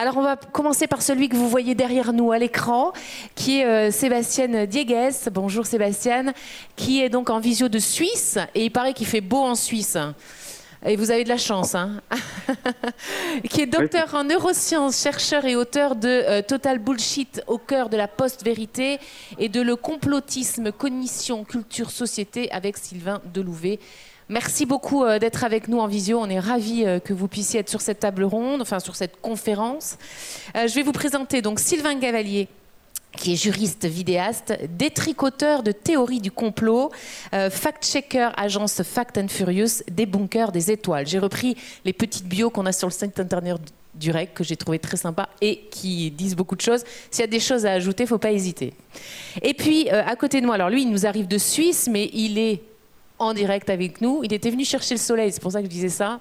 Alors on va commencer par celui que vous voyez derrière nous à l'écran, qui est euh, Sébastien Diegues. Bonjour Sébastien, qui est donc en visio de Suisse, et il paraît qu'il fait beau en Suisse. Et vous avez de la chance, hein Qui est docteur en neurosciences, chercheur et auteur de euh, Total Bullshit au cœur de la post-vérité et de Le complotisme, cognition, culture, société avec Sylvain Delouvet. Merci beaucoup euh, d'être avec nous en visio. On est ravis euh, que vous puissiez être sur cette table ronde, enfin sur cette conférence. je vais vous présenter donc Sylvain Gavalier qui est juriste vidéaste, détricoteur de théories du complot, euh, fact-checker, agence Fact and Furious, débunker des étoiles. J'ai repris les petites bios qu'on a sur le site internet du REC, que j'ai trouvé très sympa et qui disent beaucoup de choses. S'il y a des choses à ajouter, il ne faut pas hésiter. Et puis, euh, à côté de moi, alors lui, il nous arrive de Suisse, mais il est en direct avec nous. Il était venu chercher le soleil, c'est pour ça que je disais ça.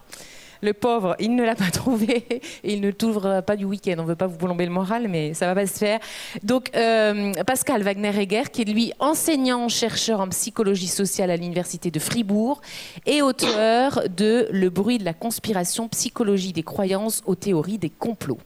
Le pauvre, il ne l'a pas trouvé et il ne t'ouvre pas du week-end. On ne veut pas vous plomber le moral, mais ça va pas se faire. Donc, euh, Pascal Wagner-Heger, qui est lui enseignant, chercheur en psychologie sociale à l'Université de Fribourg et auteur de Le bruit de la conspiration, psychologie des croyances aux théories des complots.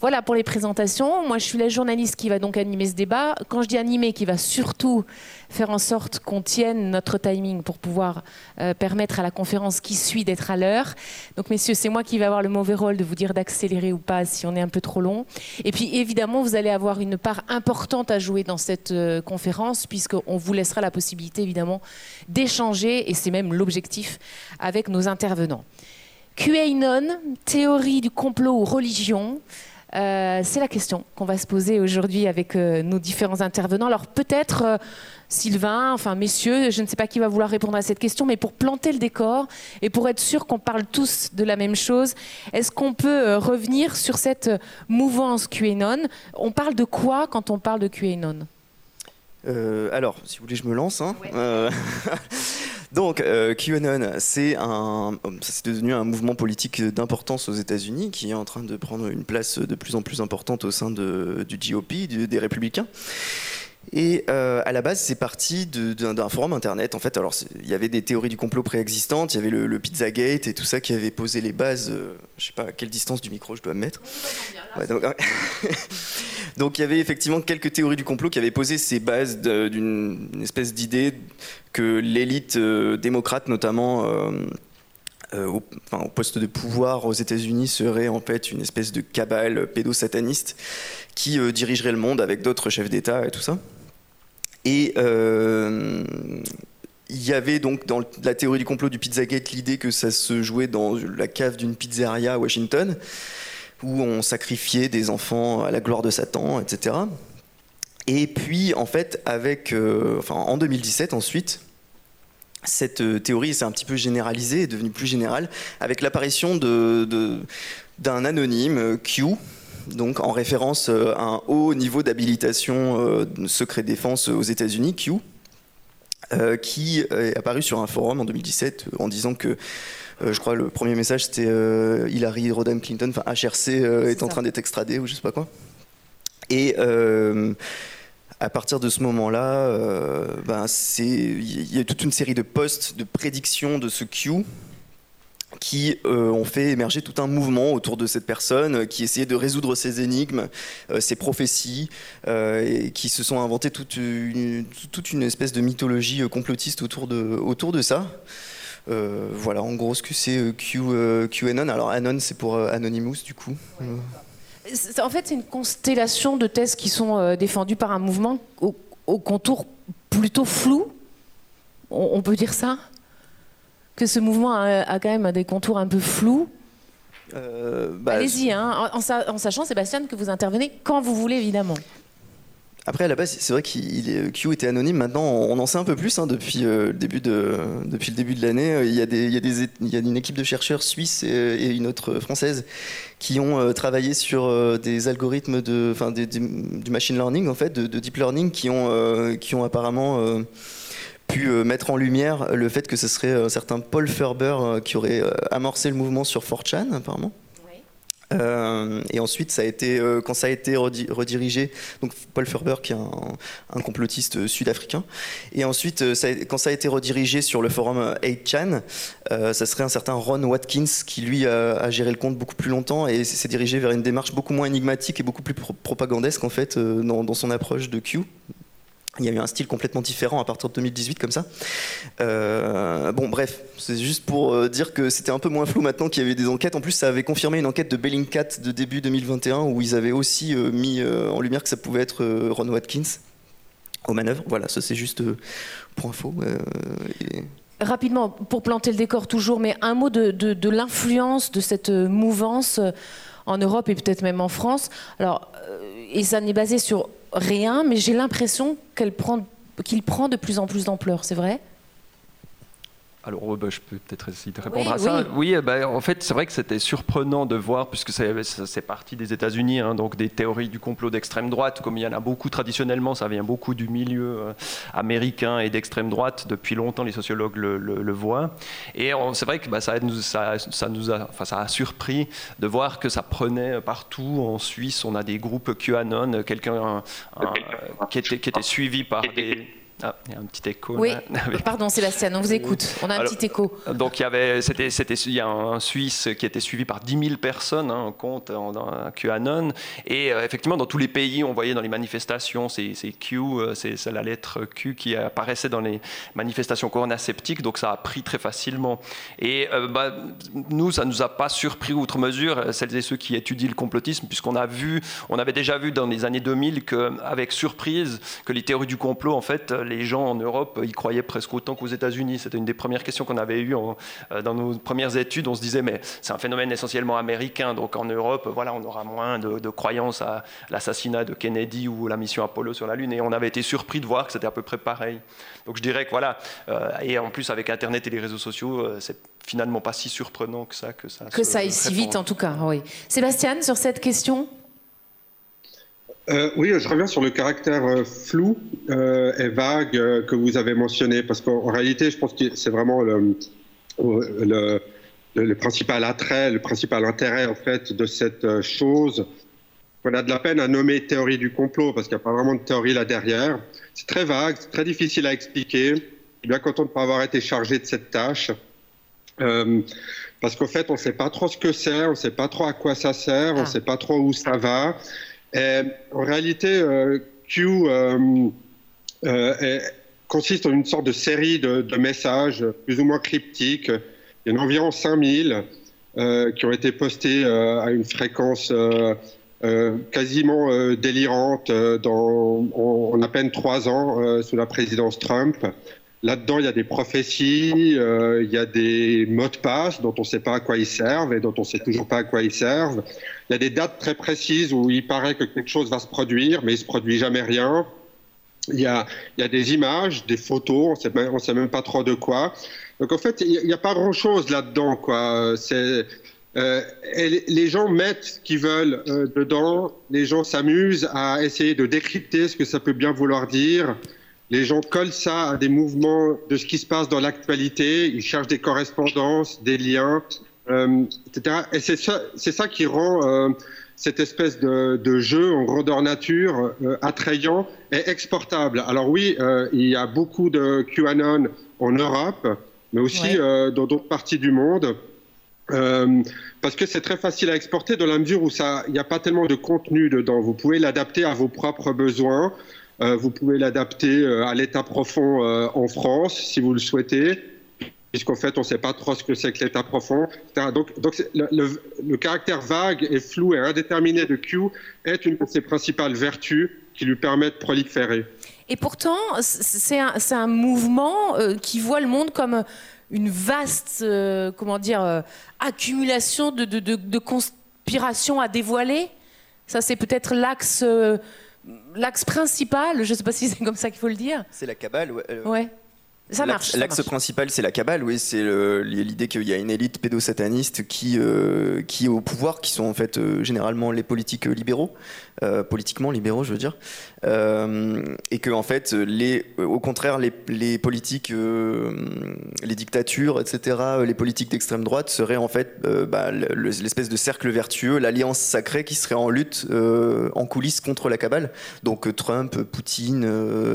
Voilà pour les présentations. Moi, je suis la journaliste qui va donc animer ce débat. Quand je dis animer, qui va surtout faire en sorte qu'on tienne notre timing pour pouvoir euh, permettre à la conférence qui suit d'être à l'heure. Donc, messieurs, c'est moi qui vais avoir le mauvais rôle de vous dire d'accélérer ou pas si on est un peu trop long. Et puis, évidemment, vous allez avoir une part importante à jouer dans cette euh, conférence, puisqu'on vous laissera la possibilité, évidemment, d'échanger, et c'est même l'objectif, avec nos intervenants. QAnon, théorie du complot ou religion euh, c'est la question qu'on va se poser aujourd'hui avec euh, nos différents intervenants. Alors peut-être euh, Sylvain, enfin messieurs, je ne sais pas qui va vouloir répondre à cette question, mais pour planter le décor et pour être sûr qu'on parle tous de la même chose, est-ce qu'on peut revenir sur cette mouvance QAnon? On parle de quoi quand on parle de QAnon? Alors, si vous voulez, je me lance. Hein. Donc, euh, QAnon, c'est un, c'est devenu un mouvement politique d'importance aux États-Unis qui est en train de prendre une place de plus en plus importante au sein du GOP, des républicains. Et euh, à la base, c'est parti d'un forum internet. En fait, alors il y avait des théories du complot préexistantes. Il y avait le, le Pizzagate et tout ça qui avait posé les bases. Euh, je sais pas à quelle distance du micro je dois me mettre. donc, il y avait effectivement quelques théories du complot qui avaient posé ces bases d'une espèce d'idée que l'élite euh, démocrate, notamment. au, au, poste de pouvoir aux États-Unis serait en fait une espèce de cabale pédosataniste qui dirigerait le monde avec d'autres chefs d'État et tout ça. Et euh, il y avait donc dans la théorie du complot du Pizzagate l'idée que ça se jouait dans la cave d'une pizzeria à Washington, où on sacrifiait des enfants à la gloire de Satan, etc. Et puis, en fait, avec, euh, enfin, en 2017, ensuite, cette euh, théorie s'est un petit peu généralisée, est devenue plus générale, avec l'apparition d'un de, anonyme, Q, donc en référence euh, à un haut niveau d'habilitation euh, secret défense aux États-Unis, Q, euh, qui est apparu sur un forum en 2017 en disant que je crois le premier message c'était Hillary Rodham Clinton, enfin HRC est, en train d'être extradé ou je sais pas quoi. Et à partir de ce moment-là, ben, il y a toute une série de posts de prédictions de ce Q qui euh, ont fait émerger tout un mouvement autour de cette personne euh, qui essayait de résoudre ses énigmes, euh, ses prophéties, et qui se sont inventés toute une, toute une espèce de mythologie complotiste autour de, autour de ça. voilà, en gros, ce que c'est Q, QAnon. Alors, Anon, c'est pour Anonymous, du coup. En fait, c'est une constellation de thèses qui sont défendues par un mouvement au, contour plutôt flou. on peut dire ça? Que ce mouvement a, quand même des contours un peu flous. Euh, bah, Allez-y, hein, en, sachant, Sébastien, que vous intervenez quand vous voulez, évidemment. Après, à la base, c'est vrai que Q était anonyme. Maintenant, on en sait un peu plus hein, depuis, euh, le début de, depuis le début de l'année. Il, y a des, il, y a une équipe de chercheurs suisses et, une autre française qui ont euh, travaillé sur des algorithmes de, du machine learning, en fait, de, de deep learning, qui ont, qui ont apparemment pu euh, mettre en lumière le fait que ce serait un certain Paul Ferber euh, qui aurait euh, amorcé le mouvement sur 4chan, apparemment. Euh, et ensuite, ça a été, euh, quand ça a été redirigé, donc Paul Ferber, qui est un, complotiste sud-africain, et ensuite, euh, quand ça a été redirigé sur le forum 8chan, ça serait un certain Ron Watkins qui, lui, a, géré le compte beaucoup plus longtemps et s'est dirigé vers une démarche beaucoup moins énigmatique et beaucoup plus propagandesque, en fait, dans, son approche de Q. Il y a eu un style complètement différent à partir de 2018 comme ça. Euh, bon bref, c'est juste pour euh, dire que c'était un peu moins flou maintenant qu'il y avait des enquêtes. En plus, ça avait confirmé une enquête de Bellingcat de début 2021 où ils avaient aussi euh, mis en lumière que ça pouvait être Ron Watkins aux manœuvres. Voilà, ça c'est juste pour info. Rapidement, pour planter le décor toujours, mais un mot de, de l'influence de cette mouvance en Europe et peut-être même en France. Alors, et ça n'est basé sur rien, mais j'ai l'impression qu'il prend, de plus en plus d'ampleur, c'est vrai? Alors, bah, je peux peut-être essayer de répondre à ça. Oui, bah, en fait, c'est vrai que c'était surprenant de voir, puisque c'est parti des États-Unis, hein, donc des théories du complot d'extrême droite, comme il y en a beaucoup traditionnellement, ça vient beaucoup du milieu euh, américain et d'extrême droite. Depuis longtemps, les sociologues le, voient. Et c'est vrai que bah, ça, nous, ça, nous a, enfin, ça a surpris de voir que ça prenait partout. En Suisse, on a des groupes QAnon, quelqu'un qui était, qui était suivi par des ah, il y a un petit écho. Oui, pardon Sébastien, on vous écoute. On a un petit écho. Donc il y avait, c'était, c'était, il y a un Suisse qui était suivi par 10 000 personnes, hein, compte en, QAnon. Et euh, effectivement, dans tous les pays, on voyait dans les manifestations, c'est, Q, euh, c'est, la lettre Q qui apparaissait dans les manifestations coronasceptiques, donc ça a pris très facilement. Et euh, bah, nous, ça nous a pas surpris outre mesure, celles et ceux qui étudient le complotisme, puisqu'on a vu, on avait déjà vu dans les années 2000 qu'avec surprise, que les théories du complot, en fait, les gens en Europe y croyaient presque autant qu'aux États-Unis. C'était une des premières questions qu'on avait eues euh, dans nos premières études. On se disait, mais c'est un phénomène essentiellement américain, donc en Europe, voilà, on aura moins de, de croyances à l'assassinat de Kennedy ou la mission Apollo sur la Lune. Et on avait été surpris de voir que c'était à peu près pareil. Donc je dirais que voilà, euh, et en plus avec Internet et les réseaux sociaux, euh, c'est finalement pas si surprenant que ça. Que ça, que ça aille si vite en tout cas, oui. Sébastien, sur cette question euh, oui, je reviens sur le caractère euh, flou euh, et vague que vous avez mentionné, parce qu'en réalité, je pense que c'est vraiment le, le, le, principal attrait, le principal intérêt en fait de cette chose. On a de la peine à nommer théorie du complot, parce qu'il n'y a pas vraiment de théorie là derrière. C'est très vague, c'est très difficile à expliquer. Je suis bien content de ne pas avoir été chargé de cette tâche. parce qu'en fait, on ne sait pas trop ce que c'est, on ne sait pas trop à quoi ça sert, on ne ah. sait pas trop où ça va. Et en réalité, euh, Q euh, euh, consiste en une sorte de série de, messages plus ou moins cryptiques. Il y en a environ 5000 qui ont été postés à une fréquence quasiment délirante dans, en, à peine trois ans sous la présidence Trump. Là-dedans, il y a des prophéties, il y a des mots de passe dont on ne sait pas à quoi ils servent et dont on ne sait toujours pas à quoi ils servent. Il y a des dates très précises où il paraît que quelque chose va se produire, mais il se produit jamais rien. Il y a, des images, des photos, on ne sait même pas trop de quoi. Donc en fait, il n'y a pas grand-chose là-dedans. Quoi. C'est, euh, les gens mettent ce qu'ils veulent euh, dedans, les gens s'amusent à essayer de décrypter ce que ça peut bien vouloir dire. Les gens collent ça à des mouvements de ce qui se passe dans l'actualité, ils cherchent des correspondances, des liens, euh, etc. Et c'est ça, qui rend euh, cette espèce de, de, jeu en grandeur nature euh, attrayant et exportable. Alors oui, il y a beaucoup de QAnon en Europe, mais aussi dans d'autres parties du monde. parce que c'est très facile à exporter dans la mesure où il n'y a pas tellement de contenu dedans. Vous pouvez l'adapter à vos propres besoins. Vous pouvez l'adapter à l'état profond en France si vous le souhaitez puisqu'en fait, on ne sait pas trop ce que c'est que l'état profond. Donc, le, caractère vague et flou et indéterminé de Q est une de ses principales vertus qui lui permet de proliférer. Et pourtant, c'est un, mouvement euh, qui voit le monde comme une vaste, euh, comment dire, euh, accumulation de, de, de, conspirations à dévoiler. Ça, c'est peut-être l'axe, l'axe principal. Je ne sais pas si c'est comme ça qu'il faut le dire. C'est la cabale. Ouais. ouais. L'axe principal, c'est la cabale, oui, c'est l'idée qu'il y a une élite pédosataniste qui, euh, qui est au pouvoir, qui sont en fait euh, généralement les politiques libéraux, euh, politiquement libéraux, je veux dire, euh, et que en fait, les, au contraire, les, politiques, euh, les dictatures, etc., les politiques d'extrême droite seraient en fait bah, l'espèce de cercle vertueux, l'alliance sacrée qui serait en lutte en coulisses contre la cabale. Donc Trump, Poutine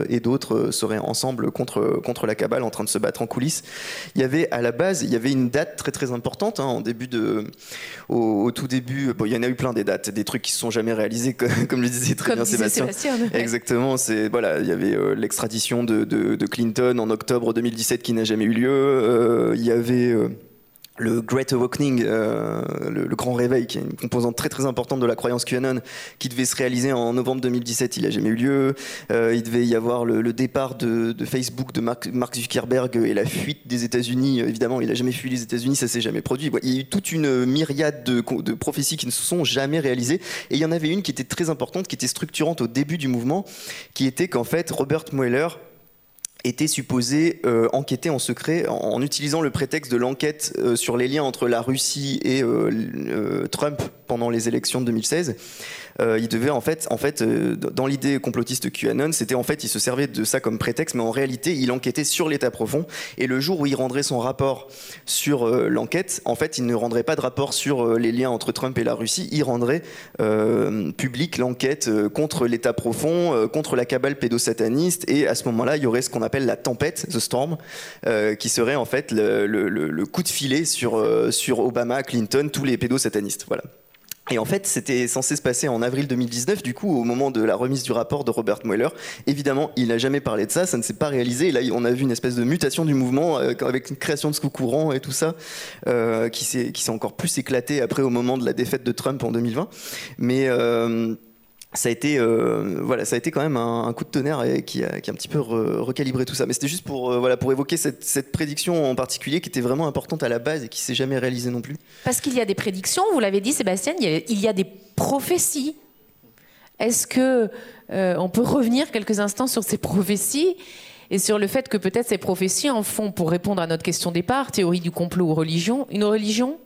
et d'autres seraient ensemble contre contre la cabale, en train de se battre en coulisses. Il y avait à la base, il y avait une date très très importante hein, en début de, au, tout début. Il y en a eu plein des dates, des trucs qui se sont jamais réalisés. le disait très bien Sébastien. Exactement, c'est voilà, il y avait euh, l'extradition de, de, Clinton en octobre 2017 qui n'a jamais eu lieu. Euh, il y avait euh, le Great Awakening, euh, le, grand réveil, qui est une composante très très importante de la croyance QAnon, qui devait se réaliser en novembre 2017, il n'a jamais eu lieu. Euh, il devait y avoir le, départ de, Facebook de Mark, Zuckerberg et la fuite des États-Unis. Évidemment, il n'a jamais fui les États-Unis, ça s'est jamais produit. Il y a eu toute une myriade de, de, prophéties qui ne se sont jamais réalisées. Et il y en avait une qui était très importante, qui était structurante au début du mouvement, qui était qu'en fait, Robert Mueller était supposé euh, enquêter en secret en, utilisant le prétexte de l'enquête euh, sur les liens entre la Russie et euh, Trump pendant les élections de 2016. Euh, il devait en fait, en fait, euh, dans l'idée complotiste QAnon, c'était en fait, il se servait de ça comme prétexte, mais en réalité, il enquêtait sur l'état profond. Et le jour où il rendrait son rapport sur euh, l'enquête, en fait, il ne rendrait pas de rapport sur les liens entre Trump et la Russie. Il rendrait public l'enquête contre l'état profond, contre la cabale pédosataniste. Et à ce moment-là, il y aurait ce qu'on appelle la tempête, the storm, qui serait en fait le, coup de filet sur, sur Obama, Clinton, tous les pédosatanistes. Voilà. Et en fait, c'était censé se passer en avril 2019, du coup, au moment de la remise du rapport de Robert Mueller. Évidemment, il n'a jamais parlé de ça, ça ne s'est pas réalisé. Et là, on a vu une espèce de mutation du mouvement euh, avec une création de ce courant et tout ça, euh, qui s'est encore plus éclaté après au moment de la défaite de Trump en 2020. Mais euh, ça a été euh, voilà ça a été quand même un, coup de tonnerre et qui, a, qui a un petit peu recalibré tout ça. Mais c'était juste pour euh, voilà pour évoquer cette, prédiction en particulier qui était vraiment importante à la base et qui s'est jamais réalisée non plus. Parce qu'il y a des prédictions vous l'avez dit Sébastien il y a, il y a des prophéties. Est-ce que euh, on peut revenir quelques instants sur ces prophéties et sur le fait que peut-être ces prophéties en font pour répondre à notre question départ théorie du complot ou religion une religion?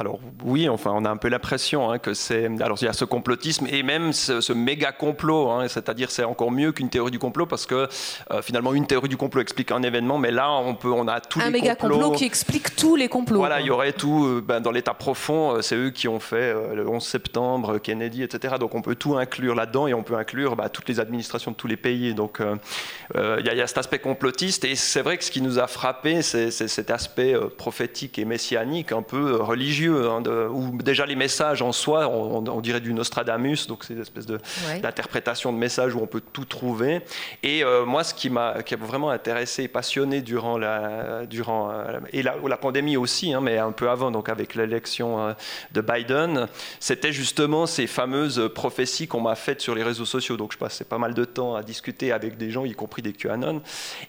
Alors oui, enfin, on a un peu l'impression hein, que c'est. Alors il y a ce complotisme et même ce, méga complot, hein, c'est-à-dire c'est encore mieux qu'une théorie du complot parce que euh, finalement une théorie du complot explique un événement, mais là on peut, on a tous un les méga complot qui explique tous les complots. Voilà, il y aurait tout euh, ben, dans l'état profond. Euh, c'est eux qui ont fait le 11 septembre, Kennedy, etc. Donc on peut tout inclure là-dedans et on peut inclure ben, toutes les administrations de tous les pays. Donc il y, a cet aspect complotiste et c'est vrai que ce qui nous a frappé, c'est cet aspect prophétique et messianique, un peu religieux Hein, où déjà les messages en soi, on, dirait du Nostradamus, donc c'est une espèce d'interprétation de, messages où on peut tout trouver. Et euh, moi, ce qui m'a vraiment intéressé et passionné durant la, durant, euh, et la, la pandémie aussi, hein, mais un peu avant, donc avec l'élection euh, de Biden, c'était justement ces fameuses prophéties qu'on m'a faites sur les réseaux sociaux. Donc je passais pas mal de temps à discuter avec des gens, y compris des QAnon.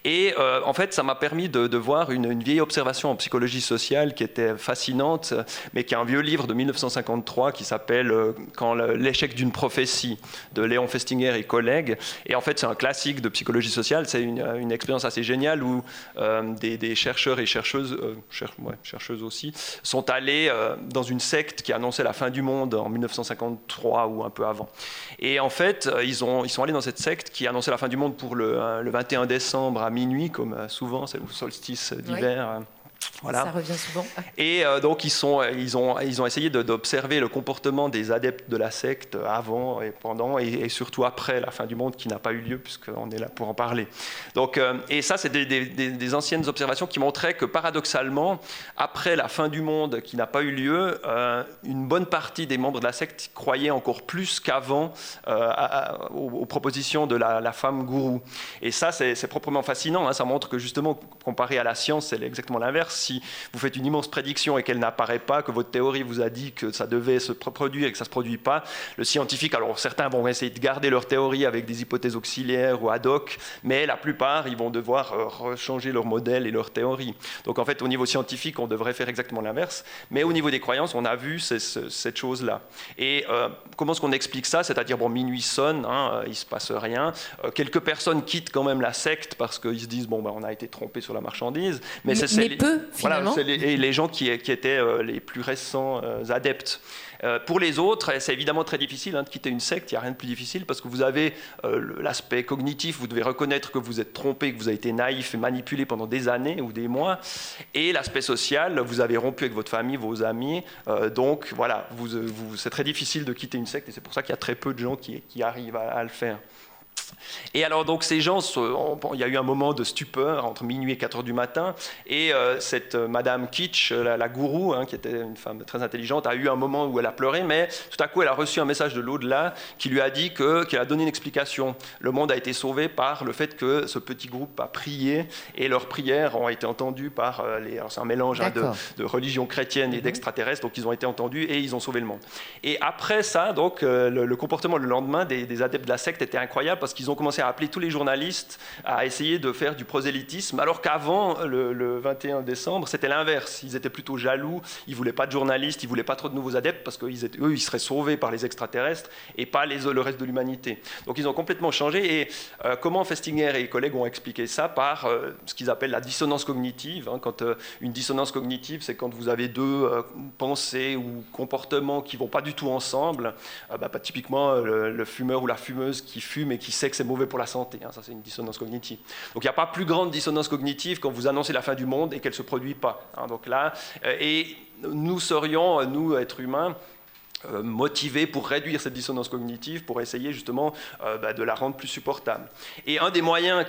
Et en fait, ça m'a permis de, voir une, une, vieille observation en psychologie sociale qui était fascinante mais qui est un vieux livre de 1953 qui s'appelle euh, Quand l'échec d'une prophétie de Léon Festinger et collègues. Et en fait, c'est un classique de psychologie sociale. C'est une, expérience assez géniale où euh, des, chercheurs et chercheuses, euh, chercheuses aussi, sont allés dans une secte qui annonçait la fin du monde en 1953 ou un peu avant. Et en fait, ils, ont, ils sont allés dans cette secte qui annonçait la fin du monde pour le, le 21 décembre à minuit, comme souvent, c'est le solstice d'hiver. Voilà. Ça revient souvent. Et euh, donc ils, sont, ils, ont, ils ont essayé d'observer le comportement des adeptes de la secte avant et pendant et, surtout après la fin du monde qui n'a pas eu lieu puisqu'on est là pour en parler. Donc, euh, et ça, c'est des, des, anciennes observations qui montraient que paradoxalement, après la fin du monde qui n'a pas eu lieu, euh, une bonne partie des membres de la secte croyaient encore plus qu'avant aux, propositions de la, femme gourou. Et ça, c'est proprement fascinant. Hein. Ça montre que justement, comparé à la science, c'est exactement l'inverse si vous faites une immense prédiction et qu'elle n'apparaît pas, que votre théorie vous a dit que ça devait se produire et que ça ne se produit pas, le scientifique, alors certains vont essayer de garder leur théorie avec des hypothèses auxiliaires ou ad hoc, mais la plupart, ils vont devoir euh, changer leur modèle et leur théorie. Donc en fait, au niveau scientifique, on devrait faire exactement l'inverse, mais au niveau des croyances, on a vu cette chose-là. Et euh, comment est-ce qu'on explique ça? C'est-à-dire, bon, minuit sonne, hein, euh, il ne se passe rien. quelques personnes quittent quand même la secte parce qu'ils se disent, bon, ben, on a été trompé sur la marchandise. Mais, mais, peu finalement. Voilà, les, les, gens qui, qui étaient les plus récents adeptes. Euh, pour les autres, c'est évidemment très difficile hein, de quitter une secte, il n'y a rien de plus difficile parce que vous avez euh, l'aspect cognitif, vous devez reconnaître que vous êtes trompé, que vous avez été naïf et manipulé pendant des années ou des mois, et l'aspect social, vous avez rompu avec votre famille, vos amis, euh, donc voilà, c'est très difficile de quitter une secte et c'est pour ça qu'il y a très peu de gens qui, arrivent à le faire. Et alors, donc, ces gens, il y a eu un moment de stupeur entre minuit et 4 heures du matin, et euh, cette euh, Madame Kitsch, la, gourou, hein, qui était une femme très intelligente, a eu un moment où elle a pleuré, mais tout à coup, elle a reçu un message de l'au-delà qui lui a dit qu'elle a donné une explication. Le monde a été sauvé par le fait que ce petit groupe a prié, et leurs prières ont été entendues par euh, les. C'est un mélange hein, de, religion chrétienne et mhm. d'extraterrestres, donc ils ont été entendus et ils ont sauvé le monde. Et après ça, donc, le, comportement le lendemain des, des adeptes de la secte était incroyable parce qu'ils ont commencé à appeler tous les journalistes à essayer de faire du prosélytisme, alors qu'avant le, 21 décembre, c'était l'inverse. Ils étaient plutôt jaloux, ils voulaient pas de journalistes, ils voulaient pas trop de nouveaux adeptes parce qu'eux, ils seraient sauvés par les extraterrestres et pas le reste de l'humanité. Donc ils ont complètement changé. Et euh, comment Festinger et collègues ont expliqué ça par euh, ce qu'ils appellent la dissonance cognitive. Hein. quand euh, une dissonance cognitive, c'est quand vous avez deux pensées ou comportements qui vont pas du tout ensemble. Bah, typiquement le, le, fumeur ou la fumeuse qui fume et qui sait que c'est mauvais pour la santé. Hein, ça, c'est une dissonance cognitive. Donc, il n'y a pas plus grande dissonance cognitive quand vous annoncez la fin du monde et qu'elle ne se produit pas. Hein. donc là, euh, et nous serions, nous, êtres humains, euh, motivé pour réduire cette dissonance cognitive, pour essayer justement euh, bah, de la rendre plus supportable. Et un des moyens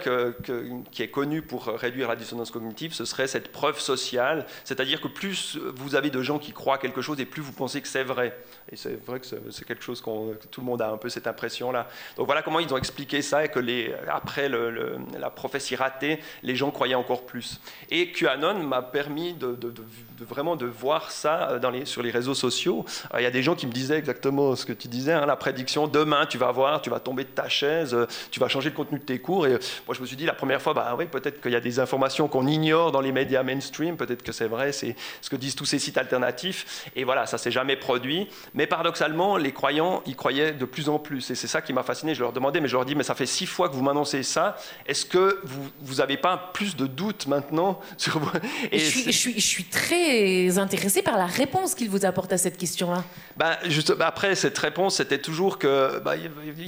qui est connu pour réduire la dissonance cognitive, ce serait cette preuve sociale, c'est-à-dire que plus vous avez de gens qui croient quelque chose et plus vous pensez que c'est vrai. Et c'est vrai que c'est quelque chose qu'on tout le monde a un peu cette impression-là. Donc voilà comment ils ont expliqué ça et que les, après la prophétie ratée, les gens croyaient encore plus. Et QAnon m'a permis de, vraiment de voir ça les, sur les réseaux sociaux. Il y a des gens qui me disait exactement ce que tu disais, hein, la prédiction, demain tu vas voir, tu vas tomber de ta chaise, euh, tu vas changer le contenu de tes cours. Et euh, moi je me suis dit la première fois, bah oui, peut-être qu'il y a des informations qu'on ignore dans les médias mainstream, peut-être que c'est vrai, c'est ce que disent tous ces sites alternatifs. Et voilà, ça s'est jamais produit. Mais paradoxalement, les croyants y croyaient de plus en plus. Et c'est ça qui m'a fasciné. Je leur demandais, mais je leur dis, mais ça fait six fois que vous m'annoncez ça. Est-ce que vous n'avez pas plus de doutes maintenant sur vous et je, suis, je, suis, je, suis, très intéressé par la réponse qu'il vous apporte à cette question-là. Bah, juste, bah, après, cette réponse, c'était toujours que bah,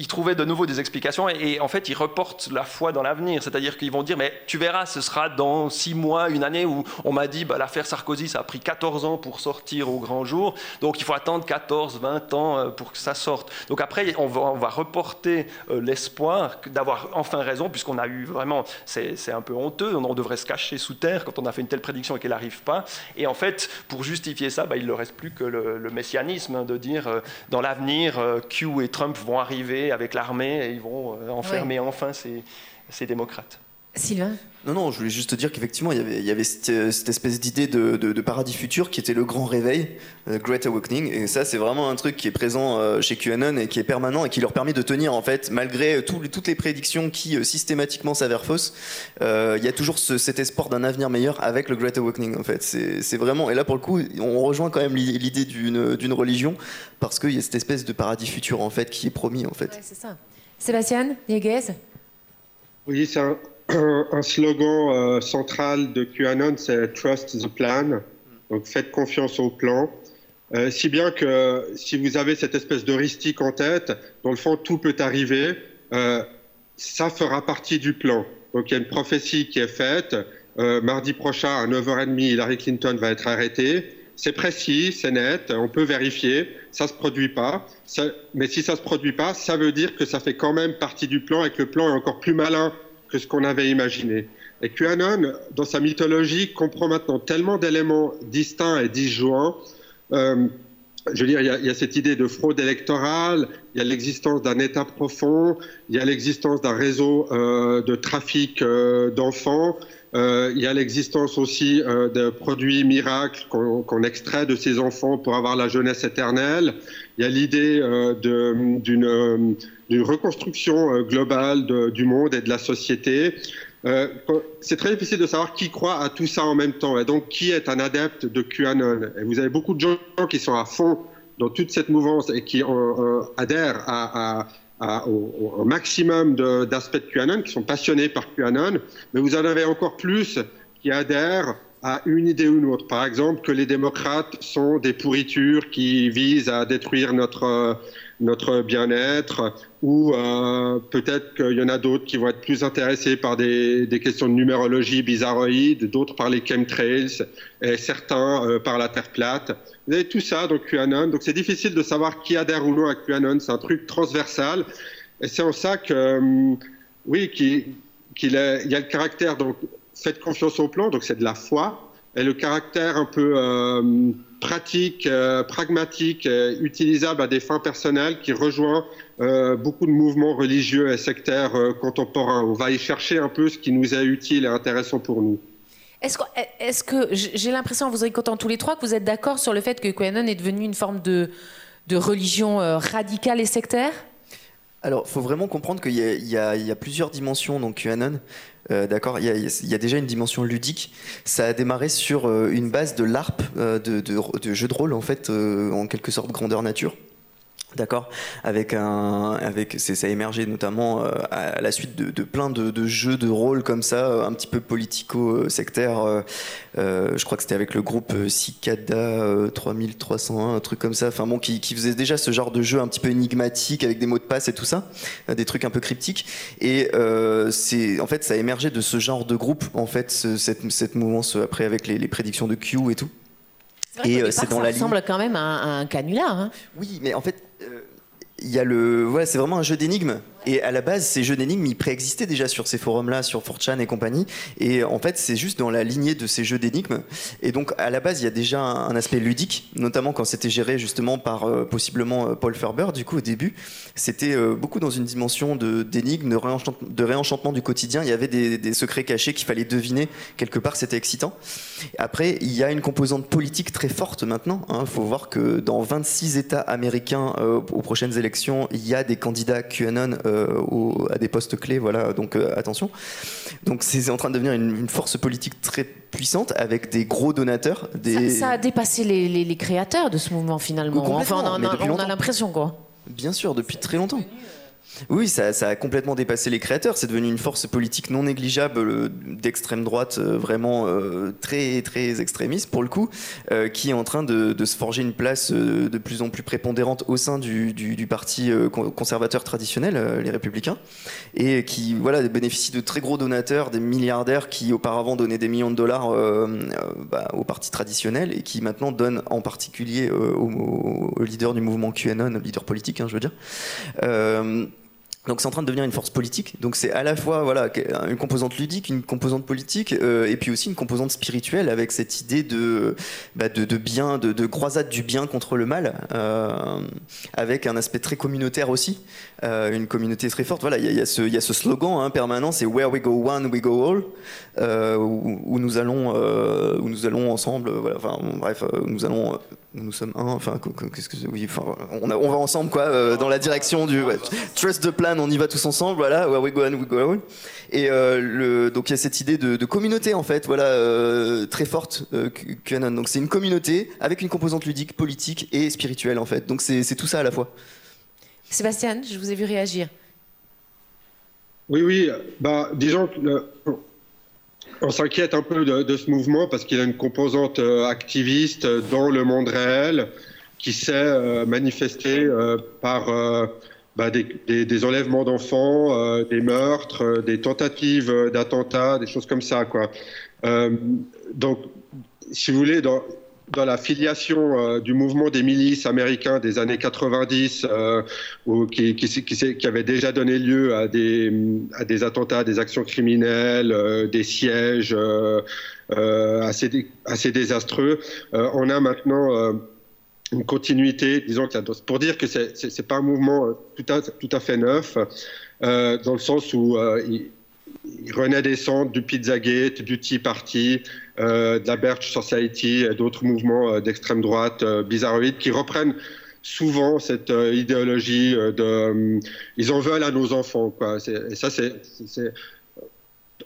trouvaient de nouveau des explications et, en fait, ils reportent la foi dans l'avenir. C'est-à-dire qu'ils vont dire, mais tu verras, ce sera dans six mois, une année où on m'a dit, bah, l'affaire Sarkozy, ça a pris 14 ans pour sortir au grand jour, donc il faut attendre 14, 20 ans euh, pour que ça sorte. Donc après, on va, reporter euh, l'espoir d'avoir enfin raison, puisqu'on a eu vraiment, c'est un peu honteux, on devrait se cacher sous terre quand on a fait une telle prédiction et qu'elle n'arrive pas. Et en fait, pour justifier ça, il ne reste plus que le, le messianisme hein, de dire euh, dans l'avenir, euh, Q et Trump vont arriver avec l'armée et ils vont euh, enfermer enfin ces, ces démocrates. Sylvain non, non, je voulais juste te dire qu'effectivement, il y avait, il y avait cette, espèce d'idée de, de, paradis futur qui était le grand réveil, Great Awakening. Et ça, c'est vraiment un truc qui est présent chez QAnon et qui est permanent et qui leur permet de tenir, en fait, malgré toutes les prédictions qui systématiquement s'avèrent fausses, il y a toujours cet espoir d'un avenir meilleur avec le Great Awakening, en fait. C'est vraiment. Et là, pour le coup, on rejoint quand même l'idée d'une religion parce qu'il y a cette espèce de paradis futur, en fait, qui est promis, en fait. c'est ça. Sébastien Dieguez Oui, c'est un un, slogan euh, central de QAnon, c'est Trust the Plan. Donc faites confiance au plan. Euh, si bien que si vous avez cette espèce d'heuristique en tête, dans le fond, tout peut arriver, euh, ça fera partie du plan. Donc il y a une prophétie qui est faite. mardi prochain, à 9h30, Hillary Clinton va être arrêtée. C'est précis, c'est net, on peut vérifier, ça se produit pas. mais si ça se produit pas, ça veut dire que ça fait quand même partie du plan et que le plan est encore plus malin que ce qu'on avait imaginé. Et QAnon, dans sa mythologie, comprend maintenant tellement d'éléments distincts et disjoints. Euh, je veux dire, il y, a, cette idée de fraude électorale, il y a l'existence d'un État profond, il y a l'existence d'un réseau euh, de trafic euh, d'enfants, il y a l'existence aussi de produits miracles qu'on extrait de ces enfants pour avoir la jeunesse éternelle. Il y a l'idée d'une d'une reconstruction euh, globale du monde et de la société. Euh, c'est très difficile de savoir qui croit à tout ça en même temps et donc qui est un adepte de QAnon? Vous avez beaucoup de gens qui sont à fond dans toute cette mouvance et qui euh, adhèrent à, au, maximum d'aspects de, QAnon, qui sont passionnés par QAnon, mais vous en avez encore plus qui adhèrent à une idée ou une autre. Par exemple, que les démocrates sont des pourritures qui visent à détruire notre, notre bien-être, ou euh, peut-être qu'il y en a d'autres qui vont être plus intéressés par des, des questions de numérologie bizarroïde, d'autres par les chemtrails, et certains euh, par la Terre plate. Vous avez tout ça dans QAnon, donc c'est difficile de savoir qui adhère ou non à QAnon, c'est un truc transversal, et c'est en ça que, euh, oui, qu'il y a le caractère, donc faites confiance au plan, donc c'est de la foi, et le caractère un peu euh, pratique, euh, pragmatique, utilisable à des fins personnelles qui rejoint beaucoup de mouvements religieux et sectaires contemporains. On va y chercher un peu ce qui nous est utile et intéressant pour nous. Est-ce que, j'ai l'impression, en vous écoutant tous les trois, que vous êtes d'accord sur le fait que QAnon est devenu une forme de, religion radicale et sectaire? Alors, il faut vraiment comprendre qu'il y, a plusieurs dimensions dans QAnon. Euh, d'accord, il, y, a déjà une dimension ludique. Ça a démarré sur euh, une base de LARP, euh, de, de, de, jeu de rôle en fait, en quelque sorte grandeur nature. D'accord, avec un, avec, ça a émergé notamment euh, à la suite de, de plein de, de, jeux de rôle comme ça, un petit peu politico-sectaire. Euh, euh, je crois que c'était avec le groupe Cicada 3301, un truc comme ça. Enfin bon, qui, qui, faisait déjà ce genre de jeu un petit peu énigmatique avec des mots de passe et tout ça, des trucs un peu cryptiques. Et c'est, en fait, ça a émergé de ce genre de groupe, en fait, cette, cette mouvance après avec les, les prédictions de Q et tout. Et c'est dans ça la ressemble quand même à un, un canular. Hein. Oui, mais en fait, il y a le, ouais, c'est vraiment un jeu d'énigmes. Et à la base, ces jeux d'énigmes, ils préexistaient déjà sur ces forums-là, sur 4chan et compagnie. Et en fait, c'est juste dans la lignée de ces jeux d'énigmes. Et donc, à la base, il y a déjà un, aspect ludique, notamment quand c'était géré justement par euh, possiblement euh, Paul Ferber. Du coup, au début, c'était euh, beaucoup dans une dimension d'énigmes, de, réenchantement, du quotidien. Il y avait des, des secrets cachés qu'il fallait deviner. Quelque part, c'était excitant. Après, il y a une composante politique très forte maintenant. Il hein. faut voir que dans 26 États américains, aux prochaines élections, il y a des candidats QAnon euh, à des postes clés. Voilà, donc euh, attention. Donc c'est en train de devenir une, force politique très puissante avec des gros donateurs. Des... Ça, a dépassé les, créateurs de ce mouvement finalement. Enfin, on, a, a l'impression quoi. Bien sûr, depuis très longtemps. Oui, ça, a complètement dépassé les créateurs. C'est devenu une force politique non négligeable euh, d'extrême droite, euh, vraiment euh, très très extrémiste pour le coup, qui est en train de, se forger une place de plus en plus prépondérante au sein du, parti conservateur traditionnel, les Républicains, et qui voilà bénéficie de très gros donateurs, des milliardaires qui auparavant donnaient des millions de dollars bah, au parti traditionnel et qui maintenant donnent en particulier au, leader du mouvement QAnon, leader politique, hein, je veux dire. Donc c'est en train de devenir une force politique. Donc c'est à la fois voilà une composante ludique, une composante politique, euh, et puis aussi une composante spirituelle avec cette idée de bah, croisade du bien contre le mal, euh, avec un aspect très communautaire aussi, euh, une communauté très forte. Voilà, il y, a ce slogan hein, permanent, c'est Where we go one, we go all, euh, où, nous allons euh, où nous allons ensemble. Bref, nous allons nous sommes un, enfin, qu'est-ce que oui, enfin, on, va ensemble quoi, dans la direction du trust the plan, on y va tous ensemble, voilà, where we go and we go. Et euh, le, donc il y a cette idée de, communauté en fait, voilà, très forte QAnon. Donc c'est une communauté avec une composante ludique, politique et spirituelle en fait. Donc c'est tout ça à la fois. Sébastien, je vous ai vu réagir. Oui, oui, bah disons que on s'inquiète un peu de, ce mouvement parce qu'il a une composante euh, activiste dans le monde réel qui s'est euh, manifestée euh, par bah, des, enlèvements d'enfants, des meurtres, des tentatives d'attentats, des choses comme ça. Quoi. donc, si vous voulez, dans, dans la filiation euh, du mouvement des milices américains des années 90, euh, qui, avait déjà donné lieu à des, attentats, des actions criminelles, euh, des sièges assez, désastreux, on a maintenant une continuité, disons, pour dire que c'est n'est pas un mouvement tout à, fait neuf, dans le sens où il, renaît des centres du Pizzagate, du Tea Party, de la Birch Society et d'autres mouvements euh, d'extrême droite euh, bizarroïdes qui reprennent souvent cette idéologie de ils en veulent à nos enfants quoi. Et ça c'est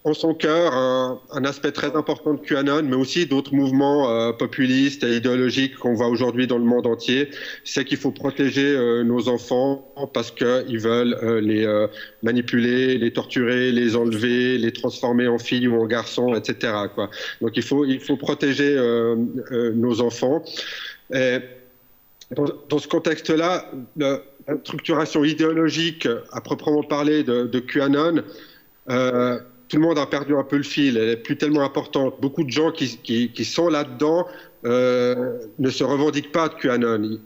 en son cœur un, aspect très important de QAnon, mais aussi d'autres mouvements euh, populistes et idéologiques qu'on voit aujourd'hui dans le monde entier, c'est qu'il faut protéger euh, nos enfants parce qu'ils veulent euh, les manipuler, les torturer, les enlever, les transformer en filles ou en garçons, etc. Donc il faut, protéger nos enfants. Dans, ce contexte-là, la structuration idéologique à proprement parler de, QAnon, tout le monde a perdu un peu le fil, elle est plus tellement importante. Beaucoup de gens qui, qui, sont là-dedans euh, ne se revendiquent pas de QAnon.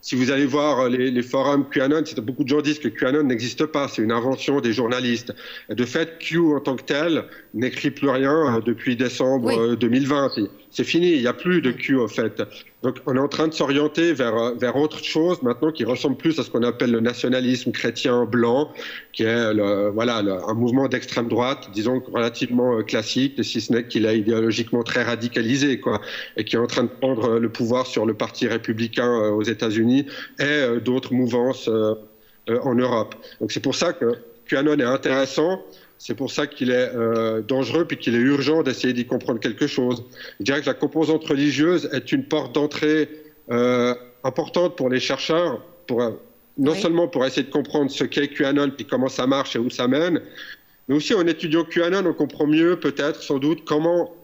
Si vous allez voir les, les forums QAnon, beaucoup de gens disent que QAnon n'existe pas, c'est une invention des journalistes. de fait, Q en tant que tel n'écrit plus rien euh, depuis décembre 2020. C'est fini, il n'y a plus de Q en fait. Donc on est en train de s'orienter vers, euh, vers autre chose maintenant qui ressemble plus à ce qu'on appelle le nationalisme chrétien blanc, qui est voilà, un mouvement d'extrême droite, disons relativement euh, classique, si ce n'est qu'il est idéologiquement très radicalisé, quoi, et qui est en train de prendre euh, le pouvoir sur le parti républicain aux États-Unis et d'autres mouvances en Europe. Donc c'est pour ça que QAnon est intéressant c'est pour ça qu'il est euh, dangereux puis qu'il est urgent d'essayer d'y comprendre quelque chose. Je dirais que la composante religieuse est une porte d'entrée euh, importante pour les chercheurs, pour, euh, non seulement pour essayer de comprendre ce qu'est QAnon puis comment ça marche et où ça mène, mais aussi en étudiant QAnon, on comprend mieux peut-être sans doute comment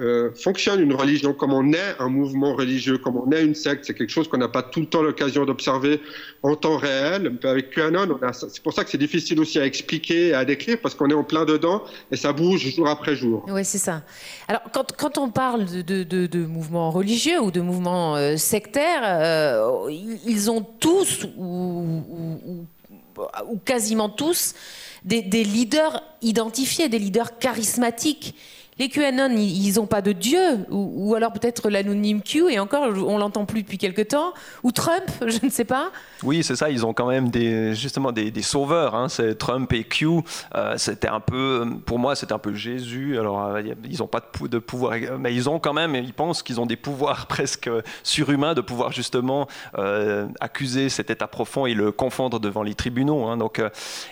euh, fonctionne une religion, comme on est un mouvement religieux, comme on est une secte. C'est quelque chose qu'on n'a pas tout le temps l'occasion d'observer en temps réel. Avec QAnon, c'est pour ça que c'est difficile aussi à expliquer et à décrire, parce qu'on est en plein dedans et ça bouge jour après jour. Oui, c'est ça. Alors, quand, quand, on parle de, de, mouvements religieux ou de mouvements euh, sectaires, euh, ils ont tous, ou, ou, ou quasiment tous, des, des leaders identifiés, des leaders charismatiques les QAnon, ils n'ont pas de Dieu, ou, alors peut-être l'anonyme Q, et encore, on l'entend plus depuis quelque temps, ou Trump, je ne sais pas. Oui, c'est ça, ils ont quand même des, justement des, sauveurs, hein. c'est Trump et Q, euh, c'était un peu, pour moi, c'était un peu Jésus, alors euh, ils n'ont pas de, pouvoir, mais ils ont quand même, ils pensent qu'ils ont des pouvoirs presque surhumains de pouvoir justement euh, accuser cet état profond et le confondre devant les tribunaux. Hein. donc,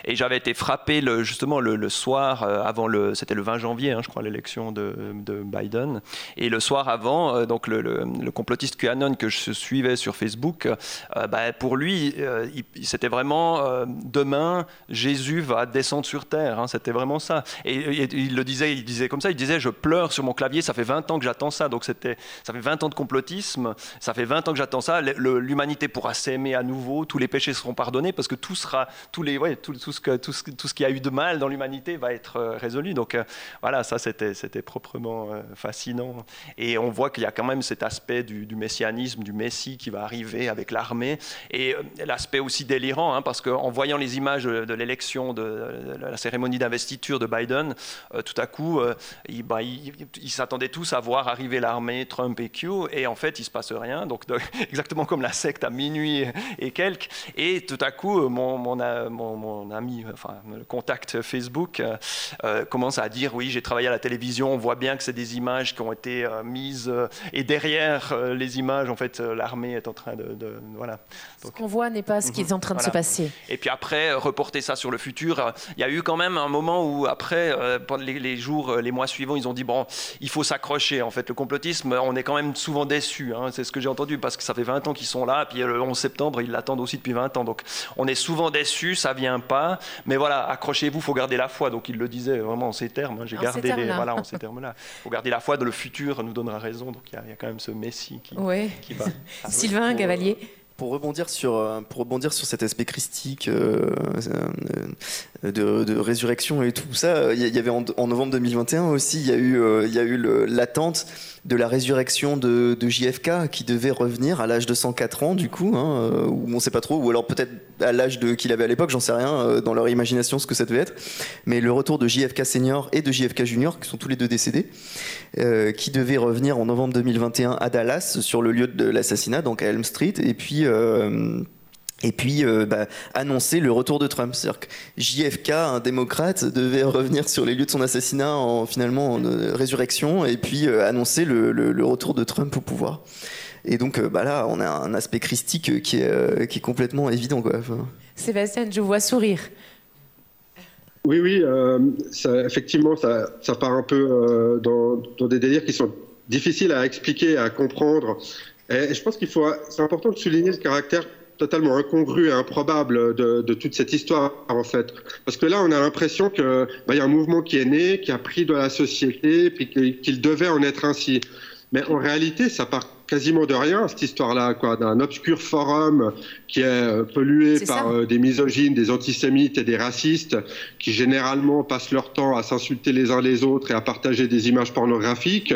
et j'avais été frappé justement le, soir avant le, c'était le 20 janvier, hein, je crois, l'élection de, Biden. Et le soir avant, euh, donc le, complotiste QAnon que je suivais sur Facebook, euh, bah, pour lui, euh, c'était vraiment demain, Jésus va descendre sur terre. Hein, c'était vraiment ça. Et, il le disait, il disait comme ça, il disait je pleure sur mon clavier, ça fait 20 ans que j'attends ça. Donc c'était, ça fait 20 ans de complotisme, ça fait 20 ans que j'attends ça. L'humanité pourra s'aimer à nouveau, tous les péchés seront pardonnés parce que tout sera, tous les, ouais, tout, tout, ce que, tout, ce, tout ce qui a eu de mal dans l'humanité va être résolu. Donc voilà, ça c'était c'était proprement euh, fascinant. Et on voit qu'il y a quand même cet aspect du, messianisme, du Messie qui va arriver avec l'armée, et euh, l'aspect aussi délirant, hein, parce qu'en voyant les images de, l'élection, de, la cérémonie d'investiture de Biden, euh, tout à coup, bah, ils s'attendaient tous à voir arriver l'armée, Trump et Q, et en fait, il se passe rien. Donc, exactement comme la secte à minuit et quelques. Et tout à coup, mon, mon, mon, ami, enfin, le contact Facebook, commence à dire oui, j'ai travaillé à la télévision on voit bien que c'est des images qui ont été euh, mises euh, et derrière euh, les images, en fait, l'armée est en train de, voilà. ce qu'on voit n'est pas ce qui est en train de se passer. Et puis après, reporter ça sur le futur. Il y a eu quand même un moment où après, pendant les, jours, les mois suivants, ils ont dit bon, il faut s'accrocher. En fait, le complotisme, on est quand même souvent déçus. Hein. c'est ce que j'ai entendu parce que ça fait 20 ans qu'ils sont là. Puis le 11 septembre, ils l'attendent aussi depuis 20 ans. Donc on est souvent déçus, ça vient pas. Mais voilà, accrochez-vous, faut garder la foi. Donc il le disait vraiment en ces termes. Hein. J'ai gardé les, voilà, ces termes-là. Il faut garder la foi, de le futur nous donnera raison. Donc il y, a quand même ce Messie qui, qui va. Sylvain Cavalier. Pour rebondir sur, euh, pour rebondir sur cet aspect christique euh, euh, de, résurrection et tout ça, il y avait en, novembre 2021 aussi, il y a eu, il y a eu l'attente de la résurrection de, JFK qui devait revenir à l'âge de 104 ans du coup, hein, on ne sait pas trop, ou alors peut-être à l'âge qu'il avait à l'époque, j'en sais rien, dans leur imagination ce que ça devait être. Mais le retour de JFK senior et de JFK junior, qui sont tous les deux décédés, qui devaient revenir en novembre 2021 à Dallas sur le lieu de l'assassinat, donc à Elm Street, et puis et puis euh, bah, annoncer le retour de Trump. C'est-à-dire que JFK, un démocrate, devait revenir sur les lieux de son assassinat en finalement en euh, résurrection et puis annoncer le, retour de Trump au pouvoir. Et donc bah là, on a un aspect christique qui est, qui est complètement évident. Quoi. Sébastien, je vois sourire. Oui, oui, effectivement, ça, ça, part un peu dans, dans, des délires qui sont difficiles à expliquer, à comprendre. Et je pense qu'il faut, c'est important de souligner le caractère totalement incongru et improbable de, de, toute cette histoire, en fait. Parce que là, on a l'impression qu'il bah, y a un mouvement qui est né, qui a pris de la société, puis qu'il devait en être ainsi. Mais en réalité, ça part quasiment de rien, cette histoire-là, quoi, d'un obscur forum qui est euh, pollué par euh, des misogynes, des antisémites et des racistes, qui généralement passent leur temps à s'insulter les uns les autres et à partager des images pornographiques,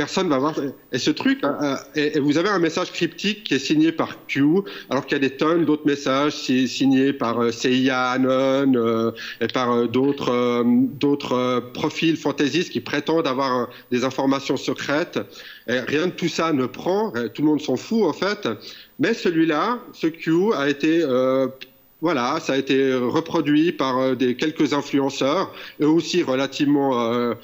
personne va voir. Et ce truc, euh, et, vous avez un message cryptique qui est signé par Q, alors qu'il y a des tonnes d'autres messages signés par euh, CIA, Anon euh, et par d'autres d'autres profils fantaisistes qui prétendent avoir des informations secrètes. Rien de tout ça ne prend, tout le monde s'en fout en fait. Mais celui-là, ce Q, a été voilà, ça a été reproduit par euh, des quelques influenceurs, eux aussi relativement, euh,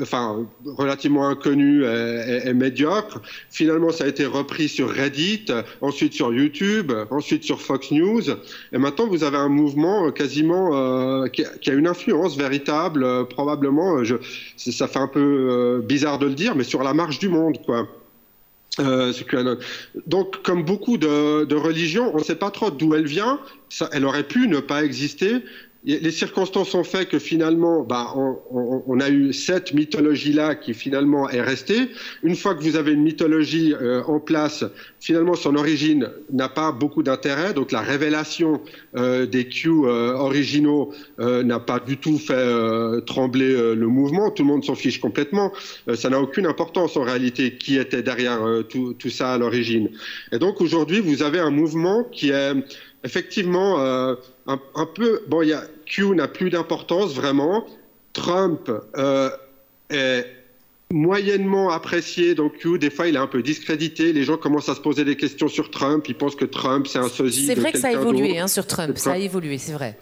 enfin, relativement inconnus et, médiocres. Finalement, ça a été repris sur Reddit, ensuite sur YouTube, ensuite sur Fox News. Et maintenant, vous avez un mouvement euh, quasiment euh, qui, a une influence véritable, euh, probablement. Je, ça fait un peu bizarre de le dire, mais sur la marche du monde, quoi. Euh, donc, comme beaucoup de, de religions, on ne sait pas trop d'où elle vient. Ça, elle aurait pu ne pas exister, les circonstances ont fait que finalement, bah, on, a eu cette mythologie-là qui finalement est restée. Une fois que vous avez une mythologie euh, en place, finalement son origine n'a pas beaucoup d'intérêt. Donc la révélation euh, des Q euh, originaux n'a pas du tout fait trembler le mouvement. Tout le monde s'en fiche complètement. ça n'a aucune importance en réalité qui était derrière tout, ça à l'origine. Et donc aujourd'hui, vous avez un mouvement qui est effectivement, un, un, peu. Bon, y a, Q n'a plus d'importance vraiment. Trump euh, est moyennement apprécié. Donc Q, des fois, il est un peu discrédité. Les gens commencent à se poser des questions sur Trump. Ils pensent que Trump, c'est un sosie. C'est vrai que ça a évolué hein, sur Trump. Ça a évolué, c'est vrai.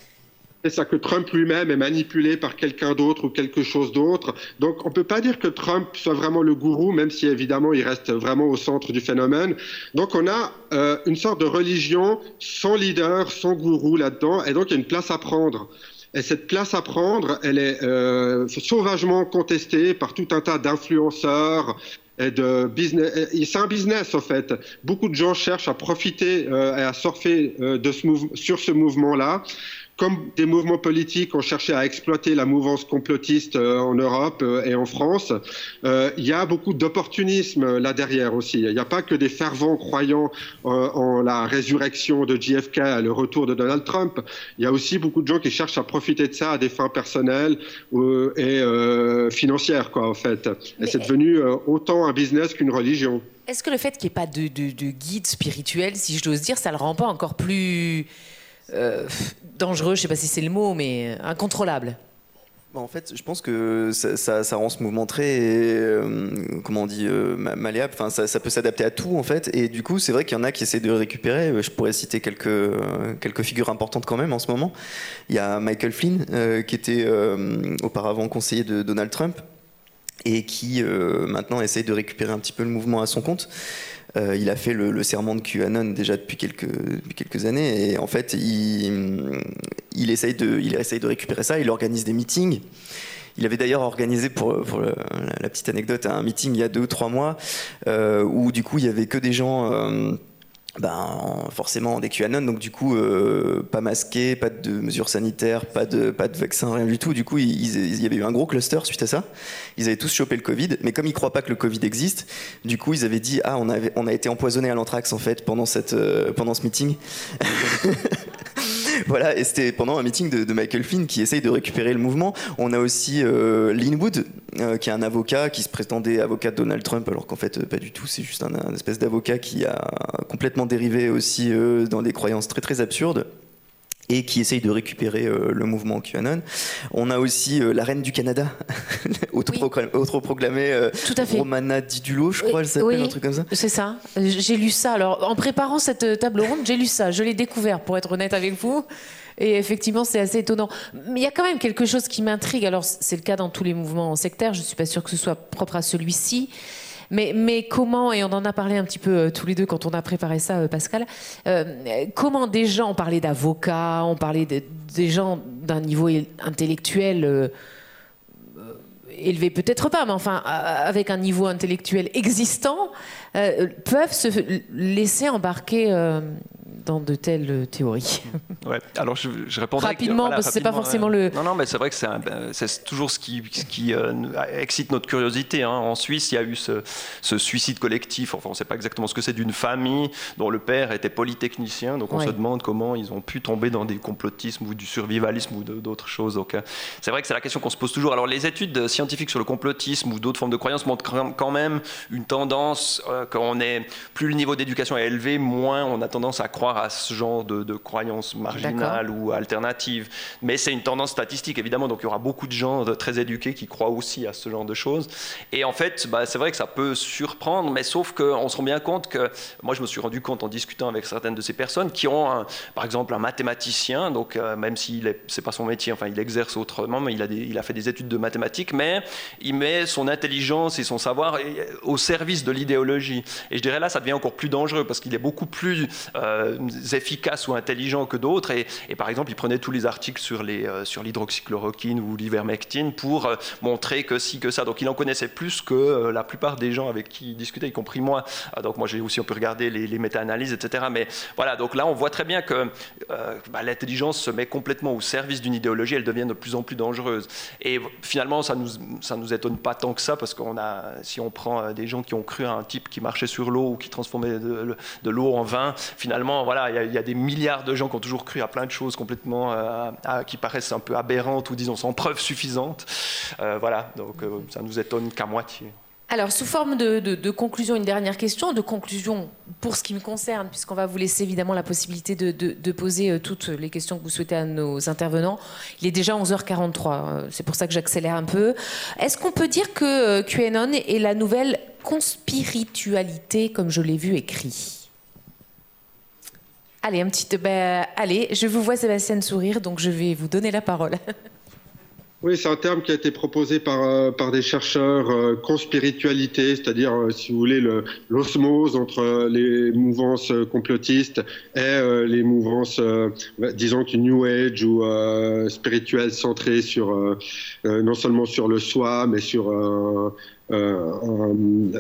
C'est ça que Trump lui-même est manipulé par quelqu'un d'autre ou quelque chose d'autre. Donc on ne peut pas dire que Trump soit vraiment le gourou, même si évidemment il reste vraiment au centre du phénomène. Donc on a euh, une sorte de religion sans leader, sans gourou là-dedans, et donc il y a une place à prendre. Et cette place à prendre, elle est euh, sauvagement contestée par tout un tas d'influenceurs, et de business. C'est un business en fait. Beaucoup de gens cherchent à profiter euh, et à surfer sur ce mouvement-là comme des mouvements politiques ont cherché à exploiter la mouvance complotiste euh, en Europe euh, et en France, euh, il y a beaucoup d'opportunisme là derrière aussi. Il n'y a pas que des fervents croyants en la résurrection de JFK, le retour de Donald Trump. Il y a aussi beaucoup de gens qui cherchent à profiter de ça à des fins personnelles et financières, quoi, en fait. Et c'est devenu autant un business qu'une religion. Est-ce que le fait qu'il n'y ait pas de, de, de, guide spirituel, si je dois dire, ça le rend pas encore plus euh, dangereux, je ne sais pas si c'est le mot, mais incontrôlable en fait, je pense que ça, rend ce mouvement très, euh, comment on dit, euh, malléable. Enfin, ça, peut s'adapter à tout, en fait. Et du coup, c'est vrai qu'il y en a qui essaient de récupérer. Je pourrais citer quelques, quelques figures importantes quand même en ce moment. Il y a Michael Flynn, qui était auparavant conseiller de Donald Trump et qui maintenant essaye de récupérer un petit peu le mouvement à son compte. Euh, il a fait le, serment de QAnon déjà depuis quelques, années et en fait il, essaye de, il essaye de récupérer ça, il organise des meetings. Il avait d'ailleurs organisé, pour, la petite anecdote, un meeting il y a deux ou trois mois euh, où du coup il y avait que des gens... Ben, forcément des QAnon, donc du coup, euh, pas masqué, pas de mesures sanitaires, pas de, pas de vaccin, rien du tout. Du coup, il, y avait eu un gros cluster suite à ça. Ils avaient tous chopé le Covid, mais comme ils croient pas que le Covid existe, du coup, ils avaient dit Ah, on, avait, on a été empoisonné à l'anthrax en fait pendant, cette, euh, pendant ce meeting. voilà, et c'était pendant un meeting de, Michael Flynn qui essaye de récupérer le mouvement. On a aussi euh, Lynn Wood, euh, qui est un avocat qui se prétendait avocat de Donald Trump, alors qu'en fait, pas du tout. C'est juste un, un espèce d'avocat qui a complètement dérivé aussi euh, dans des croyances très très absurdes et qui essaye de récupérer euh, le mouvement QAnon. On a aussi euh, la reine du Canada, autoproclamée euh, Romana Didulo, je crois, elle s'appelle, un truc comme ça. C'est ça. J'ai lu ça. Alors, en préparant cette table ronde, j'ai lu ça. Je l'ai découvert, pour être honnête avec vous. Et effectivement, c'est assez étonnant. Mais il y a quand même quelque chose qui m'intrigue. Alors, c'est le cas dans tous les mouvements sectaires. Je ne suis pas sûre que ce soit propre à celui-ci. Mais, comment, et on en a parlé un petit peu euh, tous les deux quand on a préparé ça, euh, Pascal, euh, comment des gens, on parlait d'avocats, on parlait de, des gens d'un niveau intellectuel élevé, peut-être pas, mais enfin, avec un niveau intellectuel existant, peuvent se laisser embarquer dans de telles théories. Ouais. Alors je, que- Rapidement, parce que c'est pas forcément le- Non, non, mais c'est vrai que c'est ben, toujours ce qui, ce qui euh, excite notre curiosité. hein. En Suisse, il y a eu ce, ce suicide collectif. Enfin, on ne sait pas exactement ce que c'est d'une famille dont le père était polytechnicien. Donc on Ouais. se demande comment ils ont pu tomber dans des complotismes ou du survivalisme ou d'autres choses. Donc euh, c'est vrai que c'est la question qu'on se pose toujours. Alors les études scientifiques sur le complotisme ou d'autres formes de croyances montrent quand- quand même une tendance euh, quand on est plus le niveau d'éducation est élevé, moins on a tendance à croire à ce genre de, de croyances marginales ou alternatives. Mais c'est une tendance statistique, évidemment. Donc il y aura beaucoup de gens très éduqués qui croient aussi à ce genre de choses. Et en fait, bah, c'est vrai que ça peut surprendre, mais sauf qu'on se rend bien compte que, moi je me suis rendu compte en discutant avec certaines de ces personnes qui ont, un- par exemple, un mathématicien, donc euh, même s'il est, c'est pas son métier, enfin il exerce autrement, mais il a, des- il a fait des études de mathématiques, mais il met son intelligence et son savoir euh, au service de l'idéologie. Et je dirais là, ça devient encore plus dangereux parce qu'il est beaucoup plus euh, efficace ou intelligent que d'autres. Et, par exemple, il prenait tous les articles euh, sur l'hydroxychloroquine ou l'ivermectine pour euh, montrer que si que ça. Donc il en connaissait plus que euh, la plupart des gens avec qui il discutait, y compris moi. Ah, donc moi j'ai aussi on peut regarder les, méta-analyses, etc. Mais voilà, donc là on voit très bien que euh, bah, l'intelligence se met complètement au service d'une idéologie, elle devient de plus en plus dangereuse. Et finalement, ça nous ça nous étonne pas tant que ça parce qu'on a, si on prend euh, des gens qui ont cru à un type qui marchait sur l'eau ou qui transformait de l'eau en vin, finalement, voilà, il y a- des milliards de gens qui ont toujours cru à plein de choses complètement euh, qui paraissent un peu aberrantes ou disons sans preuve suffisante. Euh, voilà, donc euh, ça nous étonne qu'à moitié. Alors, sous forme de, conclusion, une dernière question, de conclusion pour ce qui me concerne, puisqu'on va vous laisser évidemment la possibilité de, poser euh, toutes les questions que vous souhaitez à nos intervenants. Il est déjà 11h43, euh, c'est pour ça que j'accélère un peu. Est-ce qu'on peut dire que QAnon est la nouvelle conspiritualité, comme je l'ai vu écrit? Allez, un petit. ben, allez, je vous vois Sébastien sourire, donc je vais vous donner la parole. Oui, c'est un terme qui a été proposé par, euh, par des chercheurs euh, conspiritualité, c'est-à-dire, euh, si vous voulez, le- l'osmose entre euh, les mouvances euh, complotistes et euh, les mouvances, euh, bah, disons que New Age ou euh, spirituelles centrées sur, euh, euh, non seulement sur le soi, mais sur euh, euh, un-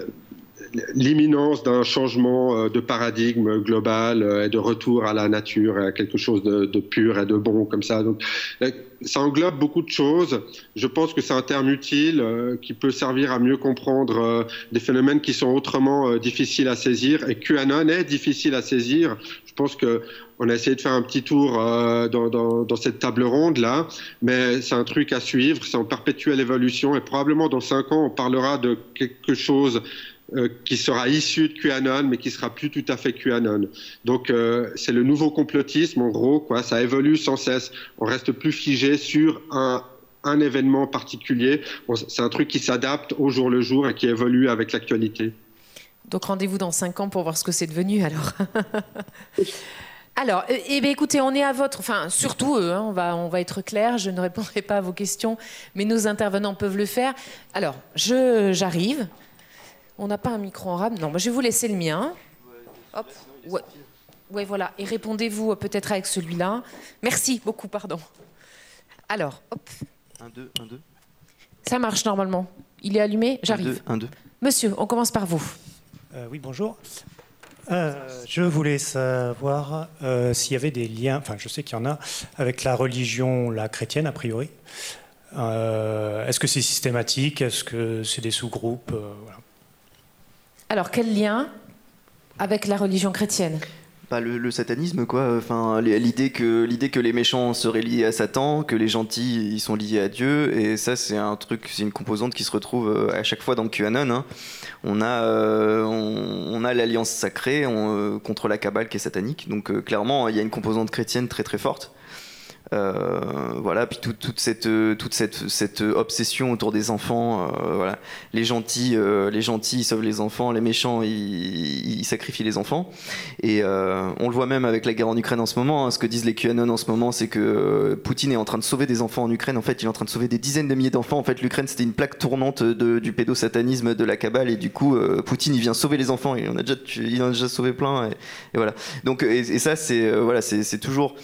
l'imminence d'un changement euh, de paradigme global euh, et de retour à la nature, à quelque chose de, pur et de bon comme ça. Donc, euh, ça englobe beaucoup de choses. Je pense que c'est un terme utile qui peut servir à mieux comprendre des phénomènes qui sont autrement difficiles à saisir. Et QAnon est difficile à saisir. Je pense que on a essayé de faire un petit tour dans cette table ronde là, mais c'est un truc à suivre. C'est en perpétuelle évolution et probablement dans cinq ans on parlera de quelque chose euh, qui sera issu de QAnon, mais qui sera plus tout à fait QAnon. Donc euh, c'est le nouveau complotisme, en gros, quoi. Ça évolue sans cesse. On reste plus figé sur un un événement particulier. C'est un truc qui s'adapte au jour le jour et qui évolue avec l'actualité. Donc rendez-vous dans 5 ans pour voir ce que c'est devenu alors. Alors, eh eh bien, écoutez, on est à votre, enfin surtout eux, hein, on, va, on va être clair, je ne répondrai pas à vos questions, mais nos intervenants peuvent le faire. Alors, j'arrive. On n'a pas un micro en rame Non, bah, je vais vous laisser le mien. Hop. Ouais. ouais, voilà. Et répondez-vous euh, peut-être avec celui-là. Merci beaucoup, pardon. Alors, hop, 1, 2, 1, 2. ça marche normalement. Il est allumé J'arrive. 1, 2. Monsieur, on commence par vous. Euh, oui, bonjour. Euh, je voulais savoir euh, s'il y avait des liens, enfin je sais qu'il y en a, avec la religion, la chrétienne a priori. Euh, Est-ce que c'est systématique? Est-ce que c'est des sous-groupes? Euh, voilà. Alors, quel lien avec la religion chrétienne? Bah, le, le satanisme, quoi. Enfin, l'idée que l'idée que les méchants seraient liés à Satan, que les gentils ils sont liés à Dieu, et ça c'est un truc, c'est une composante qui se retrouve euh, à chaque fois dans QAnon. hein. On a euh, on, a l'alliance sacrée euh, contre la cabale qui est satanique. Donc clairement, il y a une composante chrétienne très très forte. Euh, voilà, puis toute cette, toute cette, cette, obsession autour des enfants. Euh, voilà. Les gentils, euh, les gentils sauvent les enfants, les méchants ils, sacrifient les enfants. Et on le voit même avec la guerre en Ukraine en ce moment. Hein. ce que disent les QAnon en ce moment, c'est que Poutine est en train de sauver des enfants en Ukraine. En fait, il est en train de sauver des dizaines de milliers d'enfants. En fait, l'Ukraine c'était une plaque tournante de, du pédosatanisme de la cabale. Et du coup, Poutine il vient sauver les enfants. Et on a déjà, il en a déjà sauvé plein. Et, voilà. Donc, et, et ça, c'est voilà, c'est toujours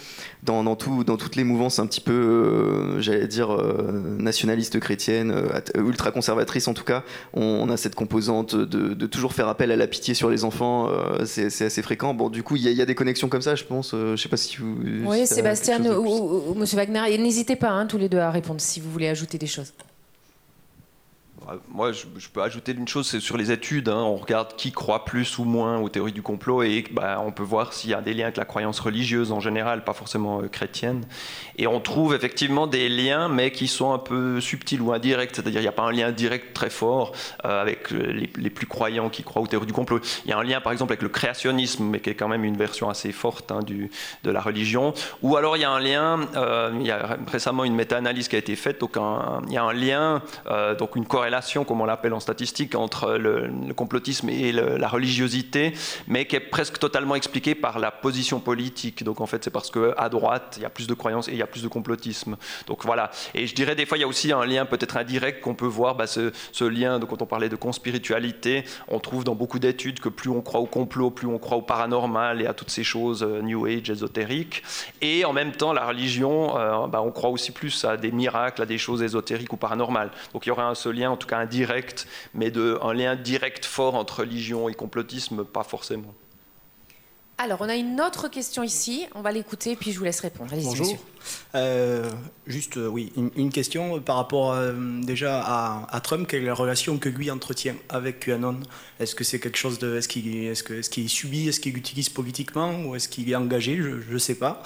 dans, tout, dans toutes les mouvances un petit peu, euh, j'allais dire, euh, nationalistes chrétiennes, euh, ultra-conservatrices en tout cas, on, a cette composante de, toujours faire appel à la pitié sur les enfants, c'est assez fréquent. Bon, du coup, il y, a des connexions comme ça, je pense. je sais pas si vous... Oui, Sébastien ou, Monsieur Wagner, n'hésitez pas hein, tous les deux à répondre si vous voulez ajouter des choses. Euh, moi, je, peux ajouter une chose, c'est sur les études. Hein. on regarde qui croit plus ou moins aux théories du complot et bah, on peut voir s'il y a des liens avec la croyance religieuse en général, pas forcément euh, chrétienne. Et on trouve effectivement des liens, mais qui sont un peu subtils ou indirects. C'est-à-dire, il n'y a pas un lien direct très fort euh, avec les, plus croyants qui croient aux théories du complot. Il y a un lien, par exemple, avec le créationnisme, mais qui est quand même une version assez forte hein, de la religion. Ou alors, il y a un lien. il y a récemment une méta-analyse qui a été faite. Donc, il y a un lien, donc une corrélation comme on l'appelle en statistique, entre le, complotisme et la religiosité, mais qui est presque totalement expliquée par la position politique. Donc en fait, c'est parce qu'à droite, il y a plus de croyances et il y a plus de complotisme. Donc voilà. Et je dirais des fois, il y a aussi un lien peut-être indirect qu'on peut voir, bah, ce, lien, quand on parlait de conspiritualité, on trouve dans beaucoup d'études que plus on croit au complot, plus on croit au paranormal et à toutes ces choses euh, New Age, ésotériques. Et en même temps, la religion, euh, bah, on croit aussi plus à des miracles, à des choses ésotériques ou paranormales. Donc il y aurait ce lien, en cas indirect, mais de, un lien direct fort entre religion et complotisme, pas forcément. Alors, on a une autre question ici. On va l'écouter, puis je vous laisse répondre. Bonjour. Euh, juste, euh, oui, une, question par rapport euh, déjà à, Trump. Quelle est la relation que lui entretient avec QAnon? Est-ce que c'est quelque chose de. Est-ce qu'il est, -ce est, -ce subit? Est-ce qu'il utilise politiquement? Ou est-ce qu'il est engagé? Je ne sais pas.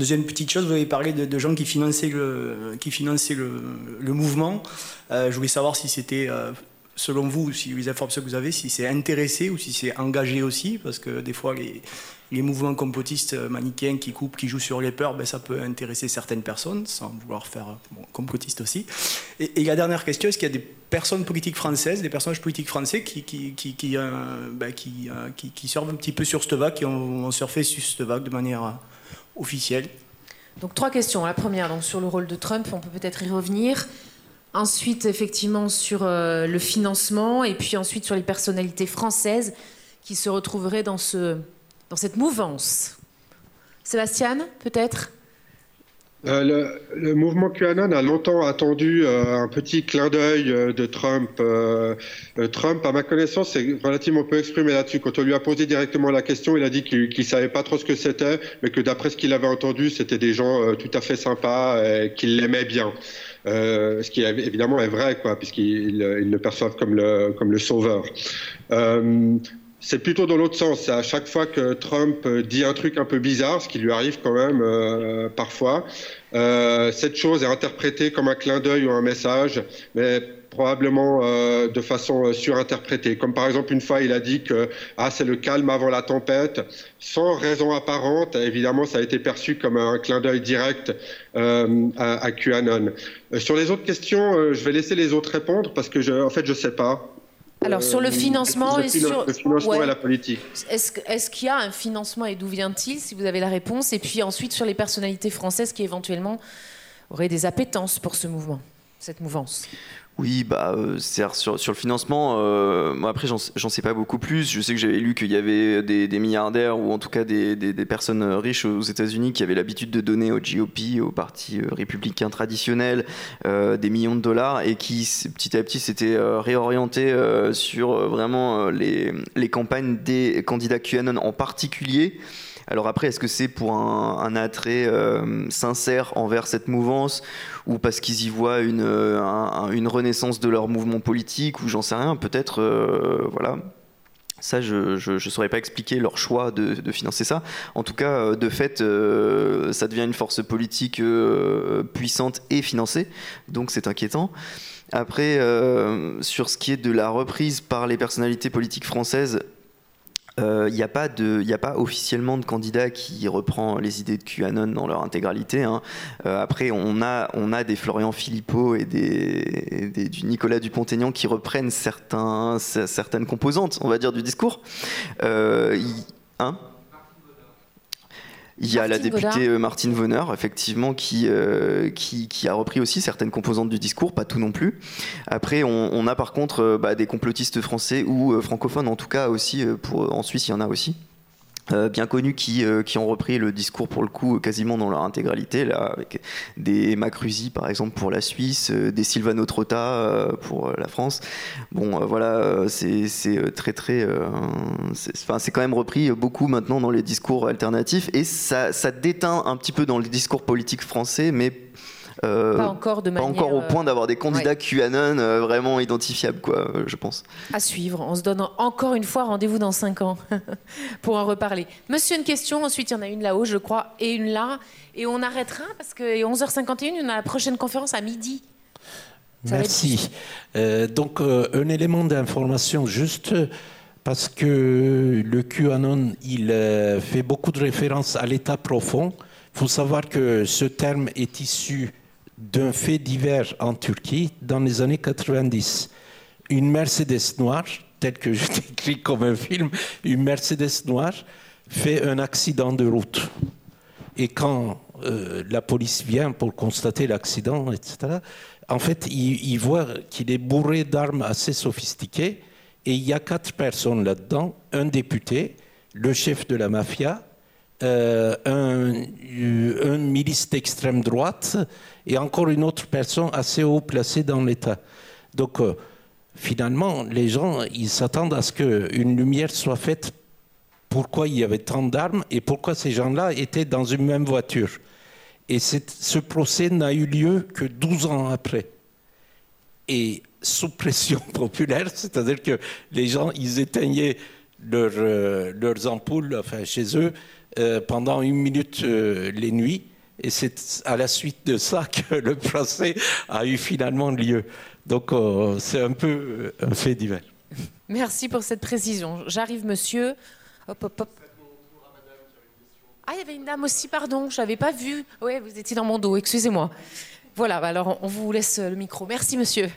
Deuxième petite chose, vous avez parlé de, gens qui finançaient le, qui finançaient le, mouvement. Euh, je voulais savoir si c'était, euh, selon vous, si les informations que vous avez, si c'est intéressé ou si c'est engagé aussi, parce que des fois, les, les mouvements complotistes euh, manichéens qui coupent, qui jouent sur les peurs, ben, ça peut intéresser certaines personnes, sans vouloir faire bon, complotiste aussi. Et, la dernière question, est-ce qu'il y a des personnes politiques françaises, des personnages politiques français qui, qui, qui, qui, ben, qui, un petit peu sur cette vague, qui ont, ont surfé sur cette vague de manière officielle. Donc trois questions. La première, donc sur le rôle de Trump, on peut peut-être y revenir. Ensuite, effectivement, sur euh, le financement, et puis ensuite sur les personnalités françaises qui se retrouveraient dans, ce, dans cette mouvance. Sébastien, peut-être? Euh, le, mouvement QAnon a longtemps attendu euh, un petit clin d'œil euh, de Trump. Trump, à ma connaissance, s'est relativement peu exprimé là-dessus. Quand on lui a posé directement la question, il a dit qu'il ne savait pas trop ce que c'était, mais que d'après ce qu'il avait entendu, c'était des gens tout à fait sympas et qu'il l'aimait bien. ce qui évidemment est vrai, quoi, puisqu'ils le perçoivent comme le sauveur. C'est plutôt dans l'autre sens. À chaque fois que Trump dit un truc un peu bizarre, ce qui lui arrive quand même euh, parfois, euh, cette chose est interprétée comme un clin d'œil ou un message, mais probablement euh, de façon surinterprétée. Comme par exemple une fois, il a dit que ah c'est le calme avant la tempête, sans raison apparente. Évidemment, ça a été perçu comme un clin d'œil direct à, QAnon. sur les autres questions, je vais laisser les autres répondre parce que en fait, je sais pas. Alors sur le euh, financement et sur le financement et la politique. Est-ce qu'il y a un financement et d'où vient-il si vous avez la réponse? Et puis ensuite sur les personnalités françaises qui éventuellement auraient des appétences pour ce mouvement, cette mouvance. Oui, bah, euh, sur, sur, le financement, euh, moi après, j'en sais pas beaucoup plus. Je sais que j'avais lu qu'il y avait des, milliardaires ou en tout cas des, personnes riches aux États-Unis qui avaient l'habitude de donner au GOP, au parti euh, républicain traditionnel, des millions de dollars et qui petit à petit s'étaient réorientés sur vraiment les, les campagnes des candidats QAnon en particulier. Alors après, est-ce que c'est pour un, attrait euh, sincère envers cette mouvance ou parce qu'ils y voient une, euh, une, renaissance de leur mouvement politique ou j'en sais rien, peut-être, euh, voilà. Ça, je ne saurais pas expliquer leur choix de, financer ça. En tout cas, de fait, ça devient une force politique puissante et financée, donc c'est inquiétant. Après, sur ce qui est de la reprise par les personnalités politiques françaises, il euh, n'y a, pas a pas officiellement de candidat qui reprend les idées de QAnon dans leur intégralité. Hein. Euh, après, on a, on a des Florian Philippot et des, du Nicolas Dupont-Aignan qui reprennent certains, certaines composantes, on va dire, du discours. Euh, hein? Il y a la députée euh, Martine Vonner, effectivement, euh, qui, qui, a repris aussi certaines composantes du discours, pas tout non plus. Après, on, a par contre euh, bah, des complotistes français ou francophones, en tout cas aussi, pour, en Suisse, il y en a aussi. Euh, bien connus qui, euh, qui, ont repris le discours pour le coup quasiment dans leur intégralité, là, avec des Macruzi par exemple pour la Suisse, euh, des Silvano Trotta pour la France. Bon, voilà, c'est très très. c'est quand même repris beaucoup maintenant dans les discours alternatifs et ça, ça déteint un petit peu dans le discours politique français, mais euh, pas encore de manière, encore au point d'avoir des candidats QAnon euh, vraiment identifiables, quoi, je pense. À suivre. On se donne encore une fois rendez-vous dans 5 ans pour en reparler. Monsieur, une question. Ensuite, il y en a une là-haut, je crois, et une là. Et on arrêtera parce que 11h51, on a la prochaine conférence à midi. Merci. Euh, donc, un élément d'information juste parce que le QAnon, il fait beaucoup de références à l'état profond. Il faut savoir que ce terme est issu d'un fait divers en Turquie dans les années 90. Une Mercedes noire, telle que je décris comme un film, une Mercedes noire fait un accident de route. Et quand euh, la police vient pour constater l'accident, etc., en fait, il, il voit qu'il est bourré d'armes assez sophistiquées. Et il y a quatre personnes là-dedans, un député, le chef de la mafia, euh, un, un, milice d'extrême droite et encore une autre personne assez haut placée dans l'État. Donc euh, finalement, les gens, ils s'attendent à ce qu'une lumière soit faite pourquoi il y avait tant d'armes et pourquoi ces gens-là étaient dans une même voiture? Et ce procès n'a eu lieu que 12 ans après. Et sous pression populaire, c'est-à-dire que les gens, ils éteignaient euh, leurs ampoules enfin, chez eux euh, pendant une minute euh, les nuits. Et c'est à la suite de ça que le procès a eu finalement lieu. Donc euh, c'est un peu un fait divers. Merci pour cette précision. J'arrive, monsieur. Hop, hop, hop. Ah, il y avait une dame aussi, pardon, je n'avais pas vu. Oui, vous étiez dans mon dos, excusez-moi. Voilà, alors on vous laisse le micro. Merci, monsieur.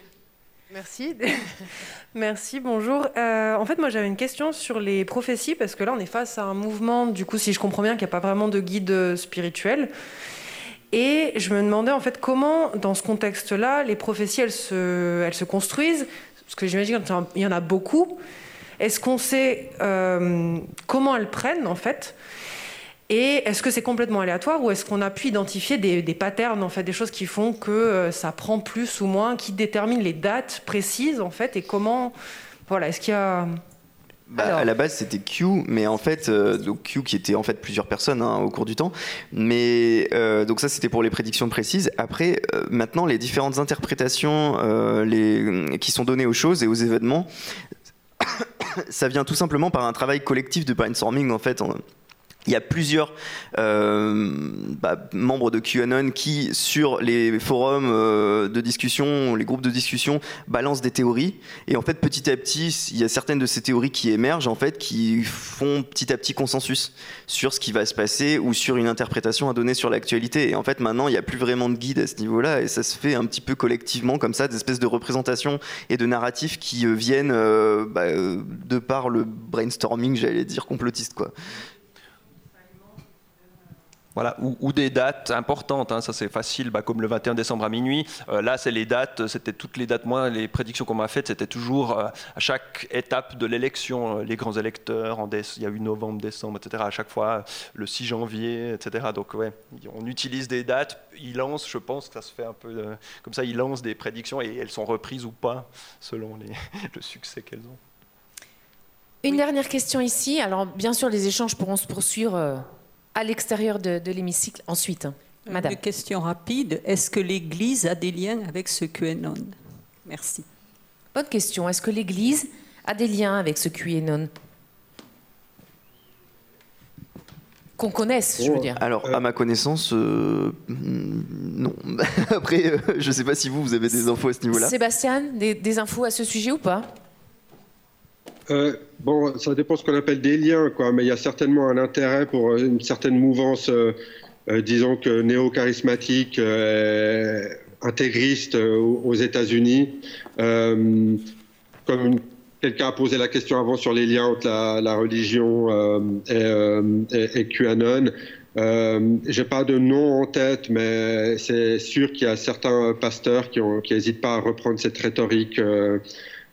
Merci. Merci, bonjour. Euh, en fait, moi j'avais une question sur les prophéties, parce que là on est face à un mouvement, du coup, si je comprends bien, qu'il n'y a pas vraiment de guide euh, spirituel. Et je me demandais en fait comment, dans ce contexte-là, les prophéties, elles se, construisent, parce que j'imagine qu'il y en a beaucoup. Est-ce qu'on sait euh, comment elles prennent, en fait? Et est-ce que c'est complètement aléatoire ou est-ce qu'on a pu identifier des, patterns, en fait, des choses qui font que euh, ça prend plus ou moins, qui déterminent les dates précises, en fait, et comment. Voilà, est-ce qu'il y a. Bah, à la base, c'était Q, mais en fait, euh, donc Q qui était en fait plusieurs personnes hein, au cours du temps. Mais euh, donc ça, c'était pour les prédictions précises. Après, maintenant, les différentes interprétations les, qui sont données aux choses et aux événements, ça vient tout simplement par un travail collectif de brainstorming en fait. Il y a plusieurs euh, bah, membres de QAnon qui, sur les forums euh, de discussion, les groupes de discussion, balancent des théories. Et en fait, petit à petit, il y a certaines de ces théories qui émergent, en fait, qui font petit à petit consensus sur ce qui va se passer ou sur une interprétation à donner sur l'actualité. Et en fait, maintenant, il n'y a plus vraiment de guide à ce niveau-là, et ça se fait un petit peu collectivement, comme ça, des espèces de représentations et de narratifs qui euh, viennent bah, de par le brainstorming, j'allais dire, complotiste, quoi. Voilà, ou, des dates importantes, hein, ça c'est facile, bah, comme le 21 décembre à minuit. Euh, là, c'est les dates, c'était toutes les dates. Moi, les prédictions qu'on m'a faites, c'était toujours euh, à chaque étape de l'élection, euh, les grands électeurs, en il y a eu novembre, décembre, etc. À chaque fois, le 6 janvier, etc. Donc, ouais, on utilise des dates, ils lancent, je pense que ça se fait un peu comme ça, ils lancent des prédictions et elles sont reprises ou pas selon le succès qu'elles ont. Une dernière question ici. Alors, bien sûr, les échanges pourront se poursuivre à l'extérieur de, l'hémicycle ensuite. Hein. Madame. Une question rapide. Est-ce que l'Église a des liens avec ce QAnon? Merci. Bonne question. Est-ce que l'Église a des liens avec ce QAnon? Qu'on connaisse, je veux dire. Alors, à ma connaissance, euh, non. Après, euh, je ne sais pas si vous, vous avez des infos à ce niveau-là. Sébastien, des infos à ce sujet ou pas? Euh, bon, ça dépend ce qu'on appelle des liens, quoi, mais il y a certainement un intérêt pour une certaine mouvance, disons que néo-charismatique, intégriste aux États-Unis. comme quelqu'un a posé la question avant sur les liens entre la, religion et, QAnon. Euh, J'ai pas de nom en tête, mais c'est sûr qu'il y a certains pasteurs qui n'hésitent pas à reprendre cette rhétorique euh,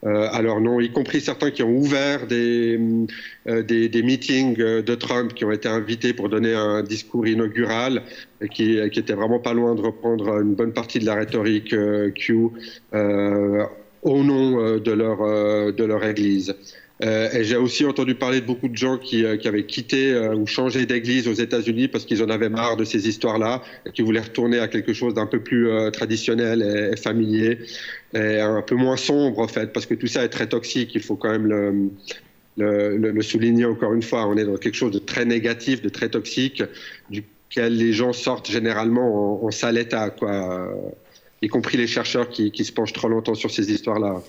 euh, leur nom, y compris certains qui ont ouvert des, euh, des, meetings de Trump, qui ont été invités pour donner un discours inaugural, qui, qui étaient vraiment pas loin de reprendre une bonne partie de la rhétorique Q au nom de leur, de leur Église. Euh, et j'ai aussi entendu parler de beaucoup de gens qui, euh, avaient quitté euh, ou changé d'église aux États-Unis parce qu'ils en avaient marre de ces histoires-là et qui voulaient retourner à quelque chose d'un peu plus traditionnel et, familier et un peu moins sombre en fait parce que tout ça est très toxique. Il faut quand même le, souligner encore une fois. On est dans quelque chose de très négatif, de très toxique, duquel les gens sortent généralement en, en sale état, quoi. Y compris les chercheurs qui, qui se penchent trop longtemps sur ces histoires-là.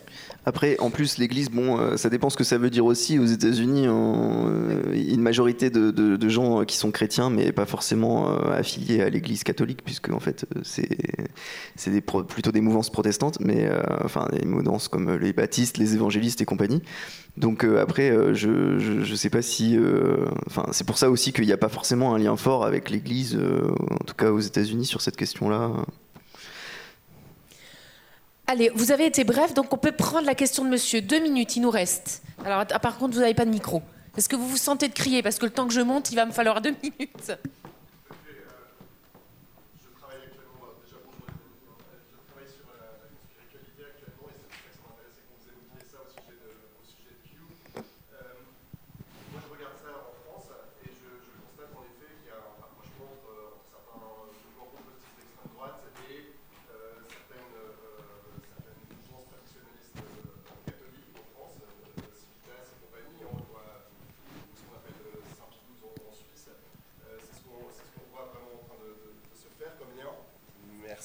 Après, en plus, l'Église, bon, euh, ça dépend ce que ça veut dire aussi. Aux États-Unis, euh, une majorité de, gens qui sont chrétiens, mais pas forcément euh, affiliés à l'Église catholique, puisque en fait, c'est plutôt des mouvances protestantes, mais enfin des mouvances comme les baptistes, les évangélistes et compagnie. Donc après, je, ne sais pas si, enfin, c'est pour ça aussi qu'il n'y a pas forcément un lien fort avec l'Église, en tout cas aux États-Unis sur cette question-là. Allez, vous avez été bref, donc on peut prendre la question de monsieur. Deux minutes, il nous reste. Alors, par contre, vous n'avez pas de micro. Est-ce que vous vous sentez de crier? Parce que le temps que je monte, il va me falloir deux minutes.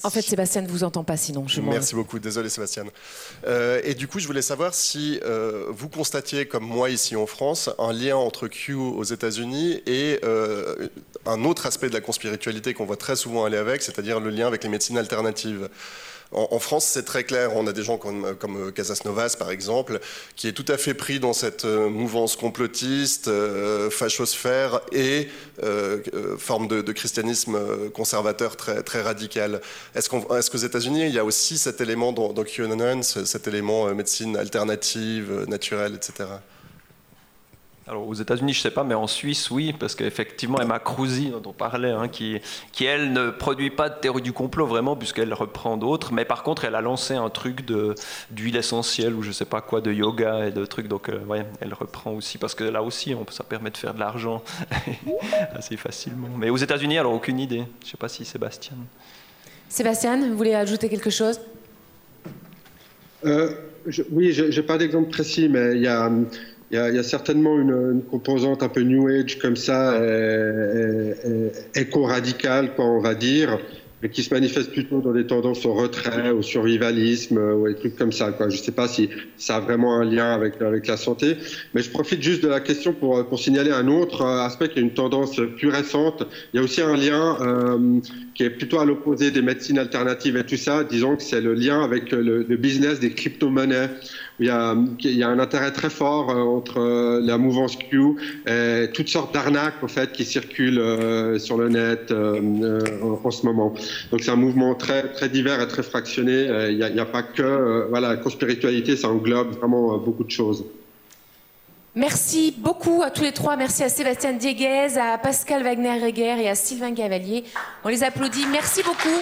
En fait, Sébastien ne vous entend pas, sinon je Merci beaucoup, désolé Sébastien. Euh, et du coup, je voulais savoir si euh, vous constatiez, comme moi ici en France, un lien entre Q aux États-Unis et euh, un autre aspect de la conspiritualité qu'on voit très souvent aller avec, c'est-à-dire le lien avec les médecines alternatives. En, France, c'est très clair. On a des gens comme, comme Casas Novas, par exemple, qui est tout à fait pris dans cette euh, mouvance complotiste, euh, fachosphère et euh, forme de, christianisme conservateur très, très radical. Est-ce qu'aux États-Unis, il y a aussi cet élément dans, dans QAnon, cet élément médecine alternative, naturelle, etc. Alors aux États-Unis, je ne sais pas, mais en Suisse, oui, parce qu'effectivement, Emma Cruzy, dont on parlait, hein, qui, qui, elle ne produit pas de théorie du complot vraiment, puisqu'elle reprend d'autres, mais par contre, elle a lancé un truc d'huile essentielle ou je ne sais pas quoi, de yoga et de trucs, donc euh, ouais, elle reprend aussi, parce que là aussi, on, ça permet de faire de l'argent assez facilement. Mais aux États-Unis, alors aucune idée. Je ne sais pas si Sébastien. Sébastien, vous voulez ajouter quelque chose? Euh, Oui, je n'ai pas d'exemple précis, mais il y a il y, a, certainement une, composante un peu New Age comme ça, éco-radicale, quoi, on va dire, mais qui se manifeste plutôt dans des tendances au retrait, au survivalisme, ou des trucs comme ça. Quoi. Je ne sais pas si ça a vraiment un lien avec, avec la santé, mais je profite juste de la question pour, pour signaler un autre aspect qui est une tendance plus récente. Il y a aussi un lien euh, qui est plutôt à l'opposé des médecines alternatives et tout ça. Disons que c'est le lien avec le, le business des crypto-monnaies il y, a, un intérêt très fort euh, entre euh, la mouvance Q et toutes sortes d'arnaques en fait qui circulent euh, sur le net en, ce moment. Donc c'est un mouvement très très divers et très fractionné. Il n'y a, pas que voilà la conspiritualité, ça englobe vraiment beaucoup de choses. Merci beaucoup à tous les trois. Merci à Sébastien Dieguez, à Pascal Wagner-Reguer et à Sylvain Cavalier. On les applaudit. Merci beaucoup.